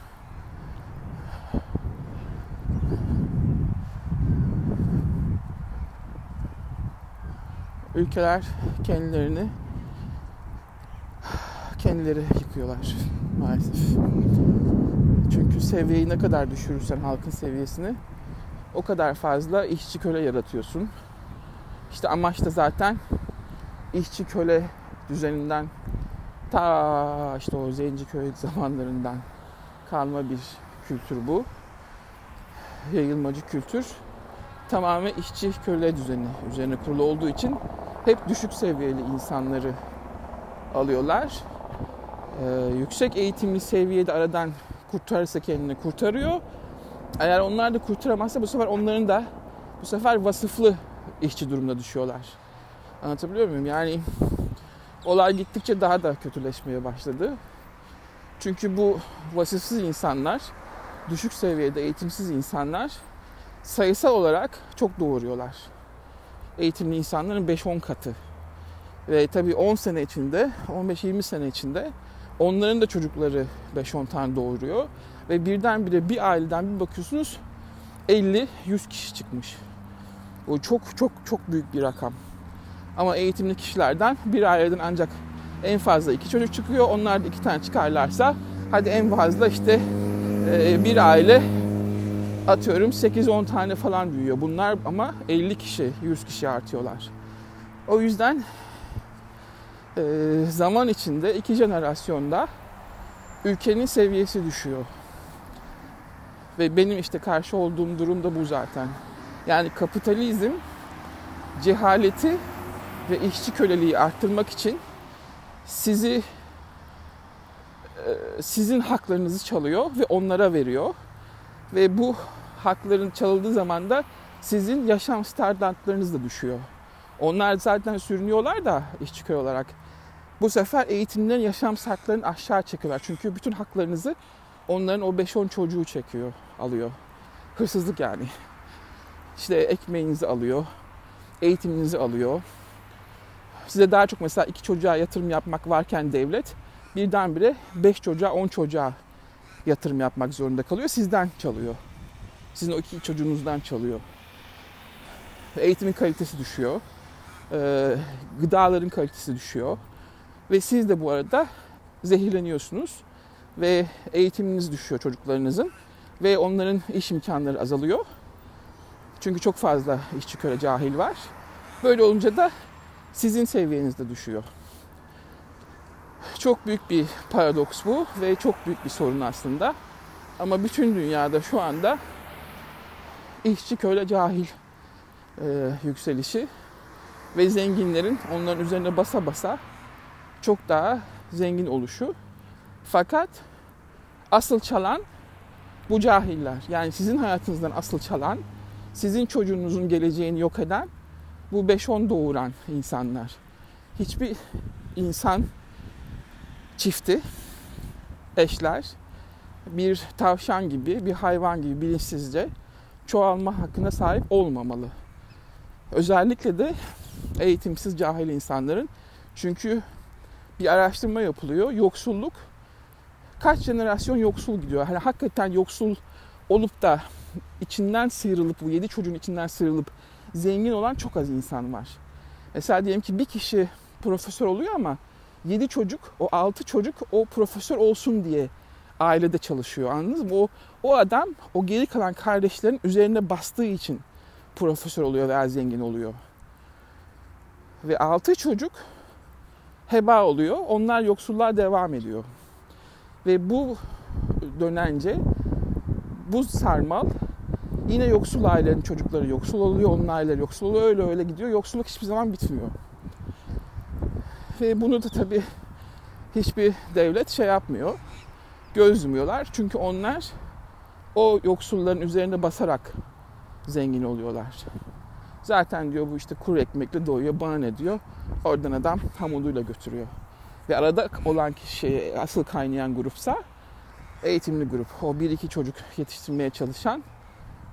Ülkeler kendilerini kendileri yıkıyorlar maalesef. Çünkü seviyeyi ne kadar düşürürsen halkın seviyesini o kadar fazla işçi köle yaratıyorsun. İşte amaç da zaten işçi köle düzeninden ta işte o zenci köy zamanlarından kalma bir kültür bu. Yayılmacı kültür tamamen işçi köle düzeni üzerine kurulu olduğu için hep düşük seviyeli insanları alıyorlar. Ee, yüksek eğitimli seviyede aradan kurtarırsa kendini kurtarıyor. Eğer onlar da kurtaramazsa bu sefer onların da bu sefer vasıflı işçi durumda düşüyorlar. Anlatabiliyor muyum? Yani olay gittikçe daha da kötüleşmeye başladı. Çünkü bu vasıfsız insanlar, düşük seviyede eğitimsiz insanlar sayısal olarak çok doğuruyorlar. Eğitimli insanların 5-10 katı. Ve tabii 10 sene içinde, 15-20 sene içinde onların da çocukları 5-10 tane doğuruyor. Ve birdenbire bir aileden bir bakıyorsunuz 50-100 kişi çıkmış. O çok çok çok büyük bir rakam. Ama eğitimli kişilerden bir aileden ancak en fazla iki çocuk çıkıyor. Onlar da iki tane çıkarlarsa hadi en fazla işte e, bir aile atıyorum 8-10 tane falan büyüyor. Bunlar ama 50 kişi, 100 kişi artıyorlar. O yüzden e, zaman içinde iki jenerasyonda ülkenin seviyesi düşüyor. Ve benim işte karşı olduğum durum da bu zaten. Yani kapitalizm cehaleti ve işçi köleliği arttırmak için sizi e, sizin haklarınızı çalıyor ve onlara veriyor. Ve bu hakların çalındığı zaman da sizin yaşam standartlarınız da düşüyor. Onlar zaten sürünüyorlar da işçi olarak. Bu sefer eğitimlerin yaşam şartlarını aşağı çekiyorlar. Çünkü bütün haklarınızı onların o 5-10 çocuğu çekiyor, alıyor. Hırsızlık yani. İşte ekmeğinizi alıyor, eğitiminizi alıyor. Size daha çok mesela iki çocuğa yatırım yapmak varken devlet birdenbire beş çocuğa, on çocuğa yatırım yapmak zorunda kalıyor. Sizden çalıyor. Sizin o iki çocuğunuzdan çalıyor. Eğitimin kalitesi düşüyor. Ee, gıdaların kalitesi düşüyor. Ve siz de bu arada zehirleniyorsunuz. Ve eğitiminiz düşüyor çocuklarınızın. Ve onların iş imkanları azalıyor. Çünkü çok fazla işçi köle cahil var. Böyle olunca da sizin seviyeniz de düşüyor. Çok büyük bir paradoks bu ve çok büyük bir sorun aslında. Ama bütün dünyada şu anda işçi köle cahil e, yükselişi ve zenginlerin onların üzerine basa basa çok daha zengin oluşu. Fakat asıl çalan bu cahiller. Yani sizin hayatınızdan asıl çalan, sizin çocuğunuzun geleceğini yok eden bu 5-10 doğuran insanlar. Hiçbir insan çifti, eşler bir tavşan gibi, bir hayvan gibi bilinçsizce çoğalma hakkına sahip olmamalı. Özellikle de eğitimsiz cahil insanların. Çünkü bir araştırma yapılıyor. Yoksulluk kaç jenerasyon yoksul gidiyor. Hani hakikaten yoksul olup da içinden sıyrılıp bu yedi çocuğun içinden sıyrılıp zengin olan çok az insan var. Mesela diyelim ki bir kişi profesör oluyor ama 7 çocuk, o 6 çocuk o profesör olsun diye ailede çalışıyor anladınız mı? O, o adam o geri kalan kardeşlerin üzerine bastığı için profesör oluyor veya zengin oluyor. Ve 6 çocuk heba oluyor. Onlar yoksulluğa devam ediyor. Ve bu dönence bu sarmal yine yoksul ailenin çocukları yoksul oluyor, onun aileleri yoksul oluyor. Öyle öyle gidiyor. Yoksulluk hiçbir zaman bitmiyor. Ve bunu da tabii hiçbir devlet şey yapmıyor. Göz yumuyorlar. Çünkü onlar o yoksulların üzerine basarak zengin oluyorlar. Zaten diyor bu işte kuru ekmekle doyuyor. Bana ne diyor? Oradan adam hamuduyla götürüyor. Ve arada olan kişi asıl kaynayan grupsa eğitimli grup. O bir iki çocuk yetiştirmeye çalışan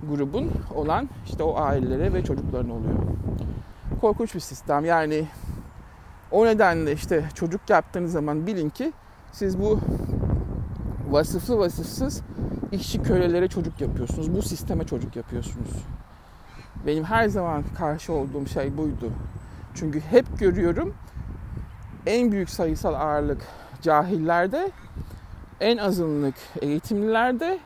grubun olan işte o ailelere ve çocuklarına oluyor. Korkunç bir sistem. Yani o nedenle işte çocuk yaptığınız zaman bilin ki siz bu vasıflı vasıfsız işçi kölelere çocuk yapıyorsunuz. Bu sisteme çocuk yapıyorsunuz. Benim her zaman karşı olduğum şey buydu. Çünkü hep görüyorum en büyük sayısal ağırlık cahillerde, en azınlık eğitimlilerde.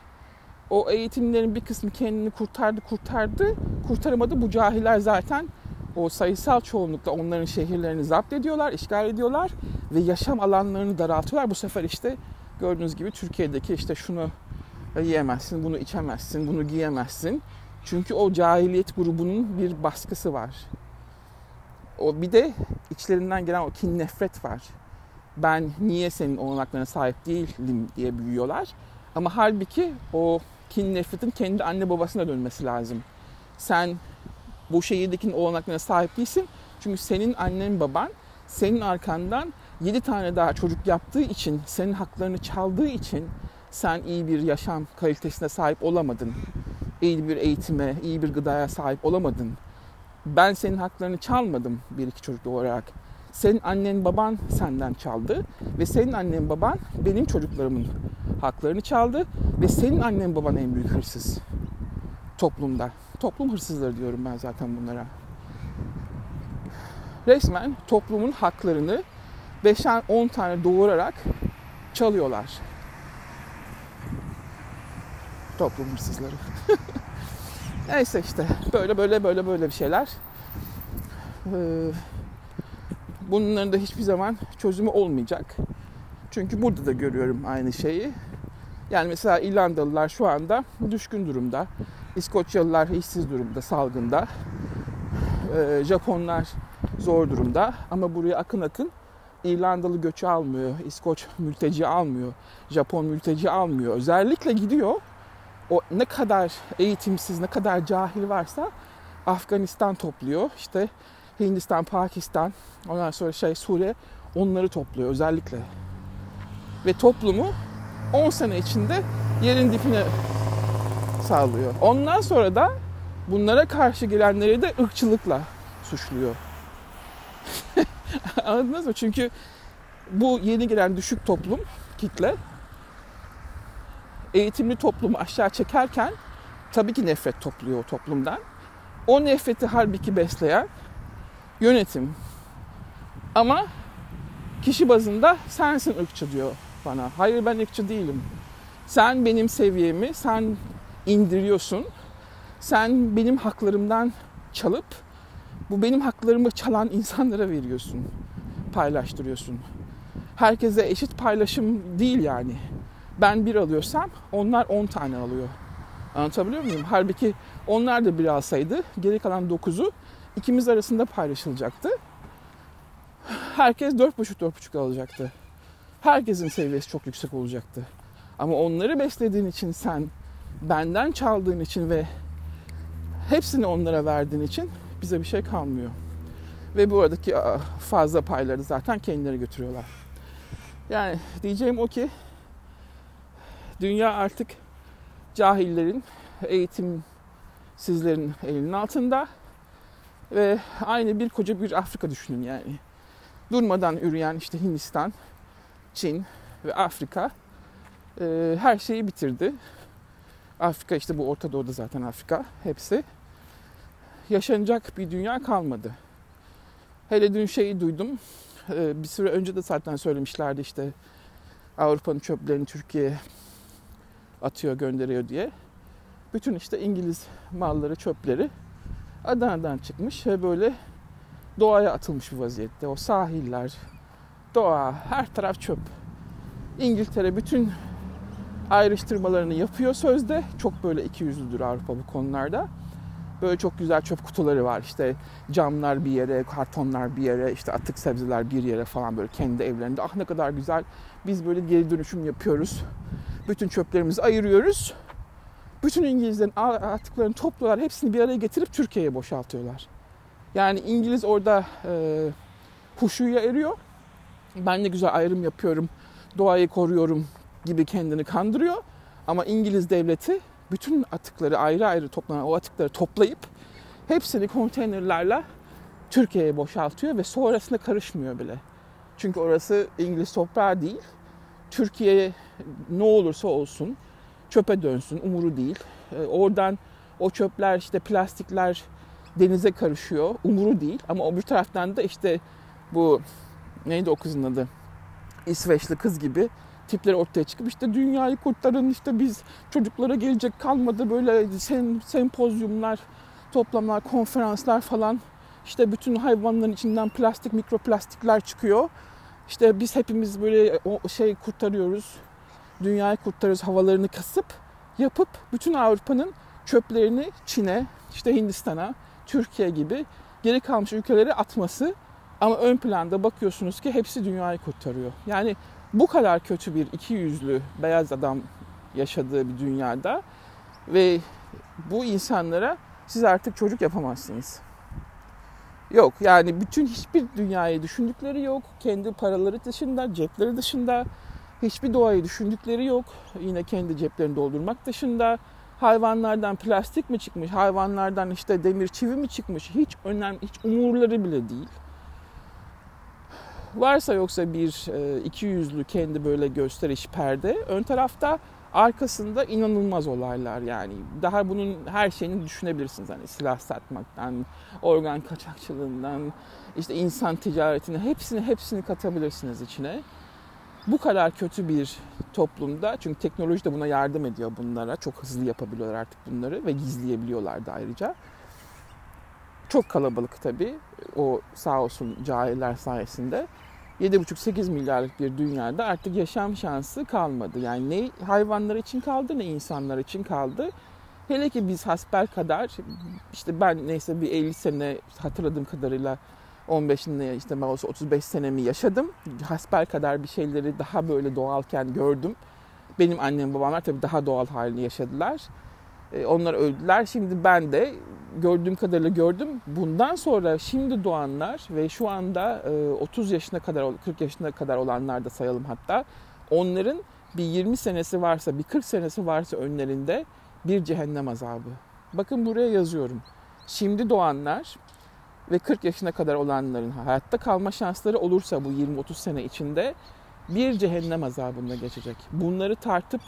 O eğitimlerin bir kısmı kendini kurtardı, kurtardı. Kurtaramadı. Bu cahiller zaten o sayısal çoğunlukla onların şehirlerini zapt ediyorlar, işgal ediyorlar ve yaşam alanlarını daraltıyorlar. Bu sefer işte gördüğünüz gibi Türkiye'deki işte şunu yiyemezsin, bunu içemezsin, bunu giyemezsin. Çünkü o cahiliyet grubunun bir baskısı var. O bir de içlerinden gelen o kin nefret var. Ben niye senin olanaklarına sahip değilim diye büyüyorlar. Ama halbuki o kin nefretin kendi anne babasına dönmesi lazım. Sen bu şehirdekinin olanaklarına sahip değilsin. Çünkü senin annen baban senin arkandan 7 tane daha çocuk yaptığı için, senin haklarını çaldığı için sen iyi bir yaşam kalitesine sahip olamadın. İyi bir eğitime, iyi bir gıdaya sahip olamadın. Ben senin haklarını çalmadım bir iki çocuk olarak. Senin annen baban senden çaldı ve senin annen baban benim çocuklarımın haklarını çaldı ve senin annen baban en büyük hırsız toplumda. Toplum hırsızları diyorum ben zaten bunlara. Resmen toplumun haklarını 5-10 tane doğurarak çalıyorlar. Toplum hırsızları. Neyse işte böyle böyle böyle böyle bir şeyler. Ee, bunların da hiçbir zaman çözümü olmayacak. Çünkü burada da görüyorum aynı şeyi. Yani mesela İrlandalılar şu anda düşkün durumda. İskoçyalılar işsiz durumda, salgında. Ee, Japonlar zor durumda. Ama buraya akın akın İrlandalı göçü almıyor. İskoç mülteci almıyor. Japon mülteci almıyor. Özellikle gidiyor. O ne kadar eğitimsiz, ne kadar cahil varsa Afganistan topluyor. İşte Hindistan, Pakistan, ondan sonra şey Suriye onları topluyor özellikle. Ve toplumu 10 sene içinde yerin dipine sağlıyor. Ondan sonra da bunlara karşı gelenleri de ırkçılıkla suçluyor. Anladınız mı? Çünkü bu yeni gelen düşük toplum, kitle eğitimli toplumu aşağı çekerken tabii ki nefret topluyor o toplumdan. O nefreti halbuki besleyen yönetim. Ama kişi bazında sensin ırkçı diyor bana. Hayır ben ırkçı değilim. Sen benim seviyemi sen indiriyorsun. Sen benim haklarımdan çalıp bu benim haklarımı çalan insanlara veriyorsun. Paylaştırıyorsun. Herkese eşit paylaşım değil yani. Ben bir alıyorsam onlar 10 tane alıyor. Anlatabiliyor muyum? Halbuki onlar da bir alsaydı geri kalan 9'u ikimiz arasında paylaşılacaktı. Herkes 4,5-4,5 alacaktı. Herkesin seviyesi çok yüksek olacaktı. Ama onları beslediğin için sen, benden çaldığın için ve hepsini onlara verdiğin için bize bir şey kalmıyor. Ve bu aradaki fazla payları zaten kendileri götürüyorlar. Yani diyeceğim o ki dünya artık cahillerin, eğitimsizlerin elinin altında ve aynı bir koca bir Afrika düşünün yani. Durmadan üreyen işte Hindistan, Çin ve Afrika e, her şeyi bitirdi. Afrika işte bu Orta Doğu'da zaten Afrika hepsi. Yaşanacak bir dünya kalmadı. Hele dün şeyi duydum. e, bir süre önce de zaten söylemişlerdi işte Avrupa'nın çöplerini Türkiye'ye atıyor gönderiyor diye. Bütün işte İngiliz malları çöpleri Adana'dan çıkmış ve böyle doğaya atılmış bir vaziyette. O sahiller, doğa, her taraf çöp. İngiltere bütün ayrıştırmalarını yapıyor sözde. Çok böyle iki yüzlüdür Avrupa bu konularda. Böyle çok güzel çöp kutuları var. İşte camlar bir yere, kartonlar bir yere, işte atık sebzeler bir yere falan böyle kendi evlerinde. Ah ne kadar güzel. Biz böyle geri dönüşüm yapıyoruz. Bütün çöplerimizi ayırıyoruz. Bütün İngilizlerin atıklarını topluyorlar. Hepsini bir araya getirip Türkiye'ye boşaltıyorlar. Yani İngiliz orada e, huşuya eriyor. Ben de güzel ayrım yapıyorum, doğayı koruyorum gibi kendini kandırıyor. Ama İngiliz devleti bütün atıkları ayrı ayrı toplanan o atıkları toplayıp hepsini konteynerlerle Türkiye'ye boşaltıyor ve sonrasında karışmıyor bile. Çünkü orası İngiliz toprağı değil. Türkiye ne olursa olsun çöpe dönsün umuru değil. Ee, oradan o çöpler işte plastikler denize karışıyor umuru değil. Ama öbür taraftan da işte bu neydi o kızın adı? İsveçli kız gibi tipleri ortaya çıkıp işte dünyayı kurtarın işte biz çocuklara gelecek kalmadı böyle sem sempozyumlar, toplamlar, konferanslar falan işte bütün hayvanların içinden plastik, mikroplastikler çıkıyor. İşte biz hepimiz böyle o şey kurtarıyoruz. Dünyayı kurtarıyoruz havalarını kasıp yapıp bütün Avrupa'nın çöplerini Çin'e, işte Hindistan'a, Türkiye gibi geri kalmış ülkelere atması ama ön planda bakıyorsunuz ki hepsi dünyayı kurtarıyor. Yani bu kadar kötü bir iki yüzlü beyaz adam yaşadığı bir dünyada ve bu insanlara siz artık çocuk yapamazsınız. Yok yani bütün hiçbir dünyayı düşündükleri yok. Kendi paraları dışında, cepleri dışında hiçbir doğayı düşündükleri yok. Yine kendi ceplerini doldurmak dışında hayvanlardan plastik mi çıkmış, hayvanlardan işte demir çivi mi çıkmış hiç önemli, hiç umurları bile değil. Varsa yoksa bir e, iki yüzlü kendi böyle gösteriş perde. Ön tarafta arkasında inanılmaz olaylar yani. Daha bunun her şeyini düşünebilirsiniz. Hani silah satmaktan, organ kaçakçılığından, işte insan ticaretine hepsini hepsini katabilirsiniz içine. Bu kadar kötü bir toplumda çünkü teknoloji de buna yardım ediyor bunlara. Çok hızlı yapabiliyorlar artık bunları ve gizleyebiliyorlar da ayrıca. Çok kalabalık tabii o sağ olsun cahiller sayesinde. 7,5-8 milyarlık bir dünyada artık yaşam şansı kalmadı. Yani ne hayvanlar için kaldı ne insanlar için kaldı. Hele ki biz hasbel kadar işte ben neyse bir 50 sene hatırladığım kadarıyla 15 işte ben olsa 35 senemi yaşadım. Hasbel kadar bir şeyleri daha böyle doğalken gördüm. Benim annem babamlar tabii daha doğal halini yaşadılar. E, onlar öldüler. Şimdi ben de gördüğüm kadarıyla gördüm. Bundan sonra şimdi doğanlar ve şu anda 30 e, yaşına kadar 40 yaşına kadar olanlar da sayalım hatta. Onların bir 20 senesi varsa, bir 40 senesi varsa önlerinde bir cehennem azabı. Bakın buraya yazıyorum. Şimdi doğanlar ve 40 yaşına kadar olanların hayatta kalma şansları olursa bu 20-30 sene içinde bir cehennem azabında geçecek. Bunları tartıp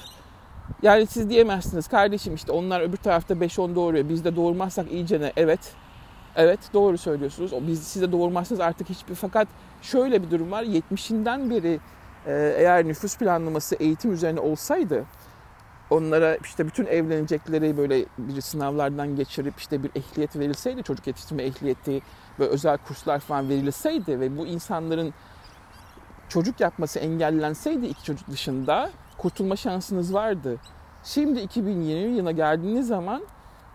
yani siz diyemezsiniz kardeşim işte onlar öbür tarafta 5-10 doğuruyor. Biz de doğurmazsak iyice ne? Evet. Evet doğru söylüyorsunuz. O biz siz de doğurmazsanız artık hiçbir fakat şöyle bir durum var. 70'inden beri eğer nüfus planlaması eğitim üzerine olsaydı onlara işte bütün evlenecekleri böyle bir sınavlardan geçirip işte bir ehliyet verilseydi çocuk yetiştirme ehliyeti ve özel kurslar falan verilseydi ve bu insanların çocuk yapması engellenseydi iki çocuk dışında kurtulma şansınız vardı. Şimdi 2020 yılına geldiğiniz zaman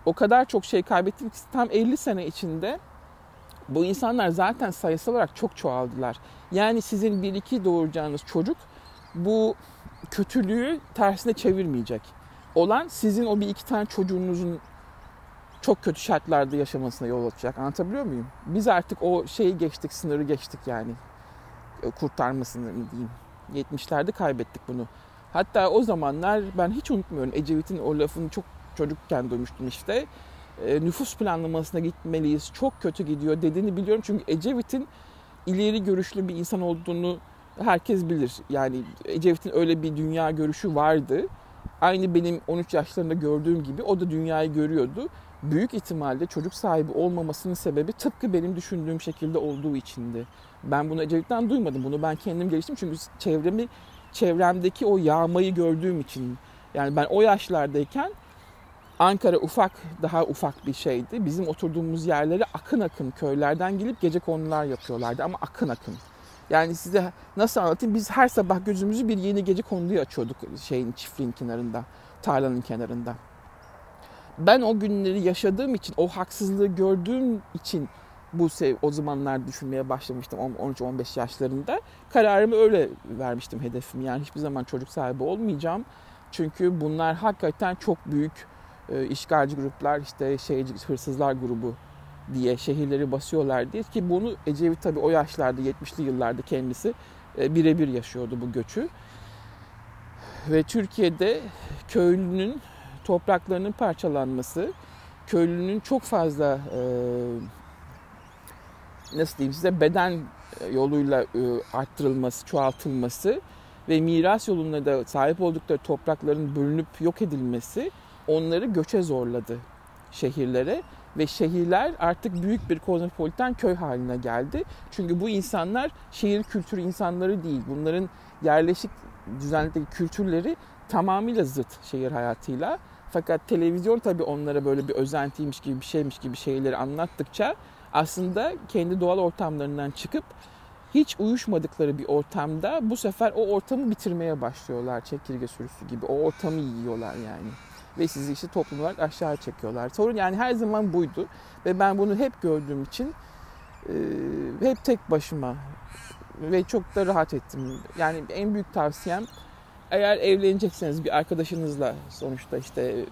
o kadar çok şey kaybettik ki tam 50 sene içinde bu insanlar zaten sayısal olarak çok çoğaldılar. Yani sizin bir iki doğuracağınız çocuk bu kötülüğü tersine çevirmeyecek. Olan sizin o bir iki tane çocuğunuzun çok kötü şartlarda yaşamasına yol açacak. Anlatabiliyor muyum? Biz artık o şeyi geçtik, sınırı geçtik yani. Kurtarmasını diyeyim. 70'lerde kaybettik bunu. Hatta o zamanlar ben hiç unutmuyorum Ecevit'in o lafını çok çocukken duymuştum işte. E, nüfus planlamasına gitmeliyiz, çok kötü gidiyor dediğini biliyorum. Çünkü Ecevit'in ileri görüşlü bir insan olduğunu herkes bilir. Yani Ecevit'in öyle bir dünya görüşü vardı. Aynı benim 13 yaşlarında gördüğüm gibi o da dünyayı görüyordu. Büyük ihtimalle çocuk sahibi olmamasının sebebi tıpkı benim düşündüğüm şekilde olduğu içindi. Ben bunu Ecevit'ten duymadım. Bunu ben kendim geliştim. Çünkü çevremi çevremdeki o yağmayı gördüğüm için. Yani ben o yaşlardayken Ankara ufak, daha ufak bir şeydi. Bizim oturduğumuz yerlere akın akın köylerden gelip gece konular yapıyorlardı ama akın akın. Yani size nasıl anlatayım? Biz her sabah gözümüzü bir yeni gece konuyu açıyorduk şeyin çiftliğin kenarında, tarlanın kenarında. Ben o günleri yaşadığım için, o haksızlığı gördüğüm için bu sev o zamanlar düşünmeye başlamıştım 13-15 yaşlarında. Kararımı öyle vermiştim hedefimi. Yani hiçbir zaman çocuk sahibi olmayacağım. Çünkü bunlar hakikaten çok büyük e, işgalci gruplar, işte şey hırsızlar grubu diye şehirleri basıyorlar diye ki bunu Ecevit tabii o yaşlarda 70'li yıllarda kendisi e, birebir yaşıyordu bu göçü. Ve Türkiye'de köylünün topraklarının parçalanması, köylünün çok fazla e, nasıl diyeyim size beden yoluyla e, arttırılması, çoğaltılması ve miras yolunda da sahip oldukları toprakların bölünüp yok edilmesi onları göçe zorladı şehirlere ve şehirler artık büyük bir kozmopolitan köy haline geldi. Çünkü bu insanlar şehir kültürü insanları değil. Bunların yerleşik düzenli kültürleri tamamıyla zıt şehir hayatıyla. Fakat televizyon tabii onlara böyle bir özentiymiş gibi bir şeymiş gibi şeyleri anlattıkça aslında kendi doğal ortamlarından çıkıp hiç uyuşmadıkları bir ortamda bu sefer o ortamı bitirmeye başlıyorlar çekirge sürüsü gibi. O ortamı yiyorlar yani. Ve sizi işte toplum olarak aşağı çekiyorlar. Sorun yani her zaman buydu. Ve ben bunu hep gördüğüm için e, hep tek başıma ve çok da rahat ettim. Yani en büyük tavsiyem eğer evlenecekseniz bir arkadaşınızla sonuçta işte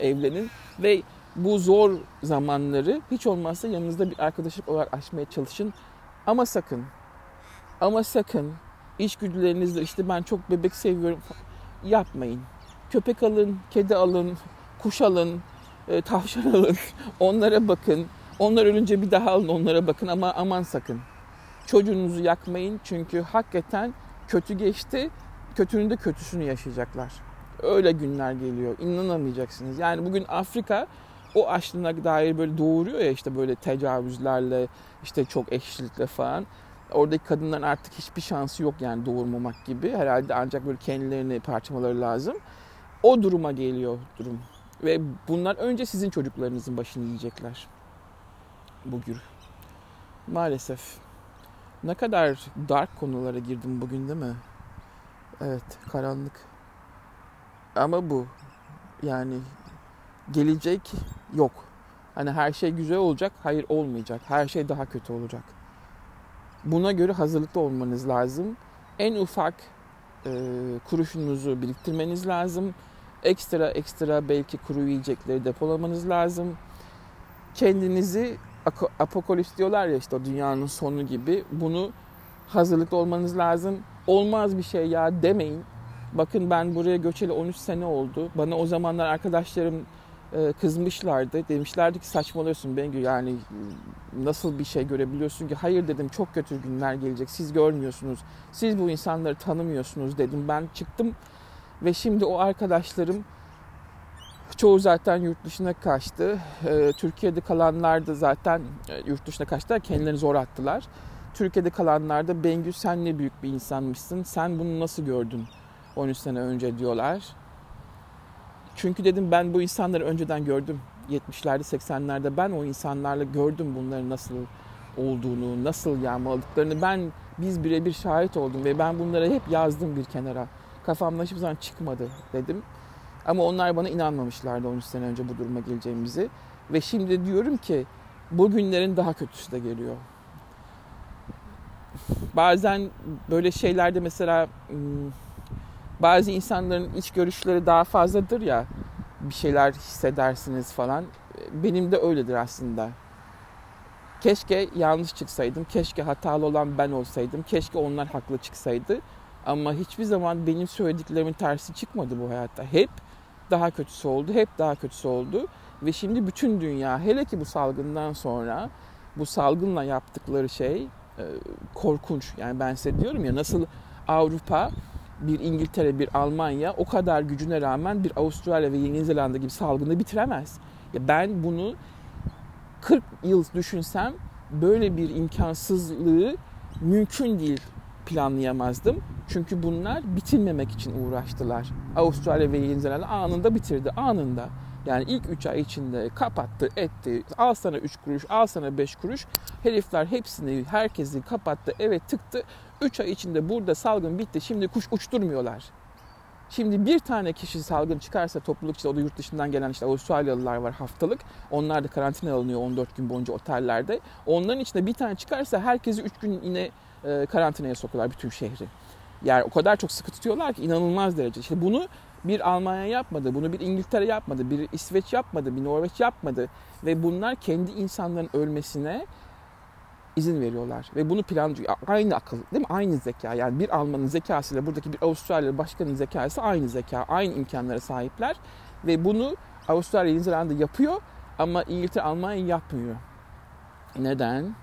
evlenin ve bu zor zamanları hiç olmazsa yanınızda bir arkadaşlık olarak aşmaya çalışın. Ama sakın, ama sakın içgüdülerinizle işte ben çok bebek seviyorum yapmayın. Köpek alın, kedi alın, kuş alın, e, tavşan alın. Onlara bakın. Onlar ölünce bir daha alın onlara bakın ama aman sakın. Çocuğunuzu yakmayın çünkü hakikaten kötü geçti. Kötünün de kötüsünü yaşayacaklar. Öyle günler geliyor. İnanamayacaksınız. Yani bugün Afrika o açlığına dair böyle doğuruyor ya işte böyle tecavüzlerle işte çok eşitlikle falan. Oradaki kadınların artık hiçbir şansı yok yani doğurmamak gibi. Herhalde ancak böyle kendilerini parçamaları lazım. O duruma geliyor durum. Ve bunlar önce sizin çocuklarınızın başını yiyecekler. Bugün. Maalesef. Ne kadar dark konulara girdim bugün değil mi? Evet, karanlık. Ama bu. Yani gelecek yok. Hani her şey güzel olacak, hayır olmayacak. Her şey daha kötü olacak. Buna göre hazırlıklı olmanız lazım. En ufak e, kuruşunuzu biriktirmeniz lazım. Ekstra ekstra belki kuru yiyecekleri depolamanız lazım. Kendinizi apokalips diyorlar ya işte dünyanın sonu gibi. Bunu hazırlıklı olmanız lazım. Olmaz bir şey ya demeyin. Bakın ben buraya göçeli 13 sene oldu. Bana o zamanlar arkadaşlarım e, kızmışlardı. Demişlerdi ki saçmalıyorsun Bengü yani nasıl bir şey görebiliyorsun ki? Hayır dedim çok kötü günler gelecek. Siz görmüyorsunuz. Siz bu insanları tanımıyorsunuz dedim. Ben çıktım ve şimdi o arkadaşlarım çoğu zaten yurt dışına kaçtı. E, Türkiye'de kalanlar da zaten e, yurt dışına kaçtılar. Kendilerini zor attılar. Türkiye'de kalanlar da Bengü sen ne büyük bir insanmışsın. Sen bunu nasıl gördün 13 sene önce diyorlar. Çünkü dedim ben bu insanları önceden gördüm. 70'lerde 80'lerde ben o insanlarla gördüm bunların nasıl olduğunu, nasıl yağmaladıklarını ben biz birebir şahit oldum ve ben bunları hep yazdım bir kenara. Kafamdan hiçbir zaman çıkmadı dedim. Ama onlar bana inanmamışlardı 13 sene önce bu duruma geleceğimizi. Ve şimdi diyorum ki bu günlerin daha kötüsü de geliyor. Bazen böyle şeylerde mesela bazı insanların iç görüşleri daha fazladır ya bir şeyler hissedersiniz falan. Benim de öyledir aslında. Keşke yanlış çıksaydım. Keşke hatalı olan ben olsaydım. Keşke onlar haklı çıksaydı. Ama hiçbir zaman benim söylediklerimin tersi çıkmadı bu hayatta. Hep daha kötüsü oldu. Hep daha kötüsü oldu. Ve şimdi bütün dünya hele ki bu salgından sonra bu salgınla yaptıkları şey e, korkunç. Yani ben size diyorum ya nasıl Avrupa bir İngiltere, bir Almanya o kadar gücüne rağmen bir Avustralya ve Yeni Zelanda gibi salgını bitiremez. Ya ben bunu 40 yıl düşünsem böyle bir imkansızlığı mümkün değil planlayamazdım. Çünkü bunlar bitirmemek için uğraştılar. Avustralya ve Yeni Zelanda anında bitirdi. Anında. Yani ilk 3 ay içinde kapattı, etti. Al sana 3 kuruş, al sana 5 kuruş. Herifler hepsini, herkesi kapattı, evet tıktı. 3 ay içinde burada salgın bitti. Şimdi kuş uçturmuyorlar. Şimdi bir tane kişi salgın çıkarsa topluluk işte o da yurt dışından gelen işte Avustralyalılar var haftalık. Onlar da karantina alınıyor 14 gün boyunca otellerde. Onların içinde bir tane çıkarsa herkesi 3 gün yine e, karantinaya sokuyorlar bütün şehri. Yani o kadar çok sıkı tutuyorlar ki inanılmaz derece. İşte bunu bir Almanya yapmadı, bunu bir İngiltere yapmadı, bir İsveç yapmadı, bir Norveç yapmadı. Ve bunlar kendi insanların ölmesine izin veriyorlar. Ve bunu planlıyor. Aynı akıl değil mi? Aynı zeka. Yani bir Almanın zekasıyla buradaki bir Avustralya başkanın zekası aynı zeka. Aynı imkanlara sahipler. Ve bunu Avustralya, Yeni yapıyor ama İngiltere, Almanya yapmıyor. Neden?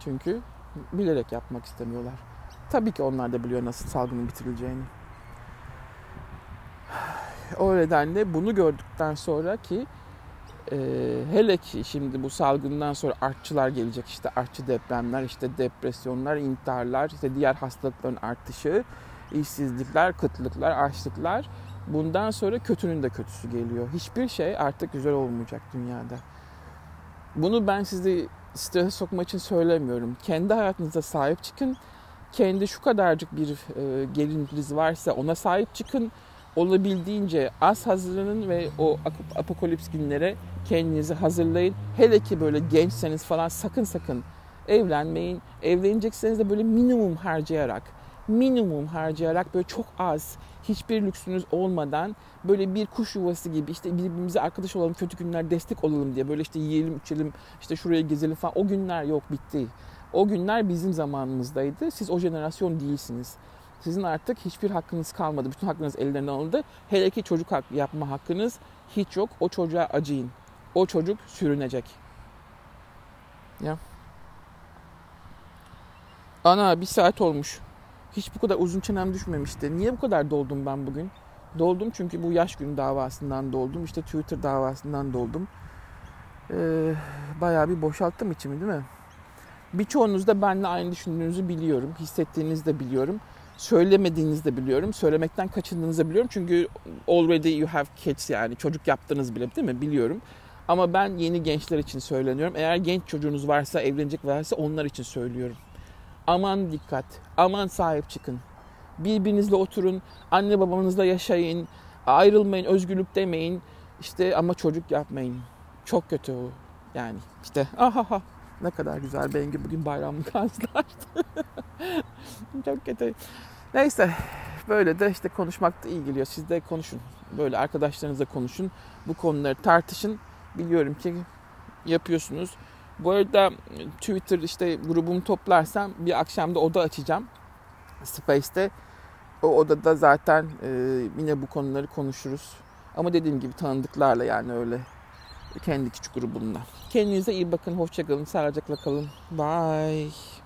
Çünkü bilerek yapmak istemiyorlar. Tabii ki onlar da biliyor nasıl salgının bitirileceğini. O nedenle bunu gördükten sonra ki e, hele ki şimdi bu salgından sonra artçılar gelecek işte artçı depremler, işte depresyonlar, intiharlar, işte diğer hastalıkların artışı, işsizlikler, kıtlıklar, açlıklar. Bundan sonra kötünün de kötüsü geliyor. Hiçbir şey artık güzel olmayacak dünyada. Bunu ben sizi strese sokmak için söylemiyorum. Kendi hayatınıza sahip çıkın. Kendi şu kadarcık bir e, geliriniz varsa ona sahip çıkın. Olabildiğince az hazırlanın ve o apokalips günlere kendinizi hazırlayın. Hele ki böyle gençseniz falan sakın sakın evlenmeyin. Evlenecekseniz de böyle minimum harcayarak, minimum harcayarak böyle çok az, hiçbir lüksünüz olmadan böyle bir kuş yuvası gibi işte birbirimize arkadaş olalım, kötü günler destek olalım diye böyle işte yiyelim, içelim, işte şuraya gezelim falan. O günler yok, bitti. O günler bizim zamanımızdaydı. Siz o jenerasyon değilsiniz. Sizin artık hiçbir hakkınız kalmadı. Bütün hakkınız ellerinden alındı. Hele ki çocuk yapma hakkınız hiç yok. O çocuğa acıyın. O çocuk sürünecek. Ya. Ana bir saat olmuş. Hiç bu kadar uzun çenem düşmemişti. Niye bu kadar doldum ben bugün? Doldum çünkü bu yaş günü davasından doldum. İşte Twitter davasından doldum. Ee, bayağı bir boşalttım içimi değil mi? Birçoğunuz da benimle aynı düşündüğünüzü biliyorum. Hissettiğinizi de biliyorum. Söylemediğinizi de biliyorum. Söylemekten kaçındığınızı da biliyorum. Çünkü already you have kids yani çocuk yaptınız bile değil mi? Biliyorum. Ama ben yeni gençler için söyleniyorum. Eğer genç çocuğunuz varsa, evlenecek varsa onlar için söylüyorum. Aman dikkat, aman sahip çıkın. Birbirinizle oturun, anne babanızla yaşayın, ayrılmayın, özgürlük demeyin. İşte ama çocuk yapmayın. Çok kötü o. Yani işte ahaha ne kadar güzel Bengi bugün bayramlık karşılaştı. Çok kötü. Neyse böyle de işte konuşmak da iyi geliyor. Siz de konuşun. Böyle arkadaşlarınızla konuşun. Bu konuları tartışın. Biliyorum ki yapıyorsunuz. Bu arada Twitter işte grubumu toplarsam bir akşamda oda açacağım. Space'te. O odada zaten e, yine bu konuları konuşuruz. Ama dediğim gibi tanıdıklarla yani öyle kendi küçük grubumla. Kendinize iyi bakın. Hoşçakalın. Sağlıcakla kalın. Bye.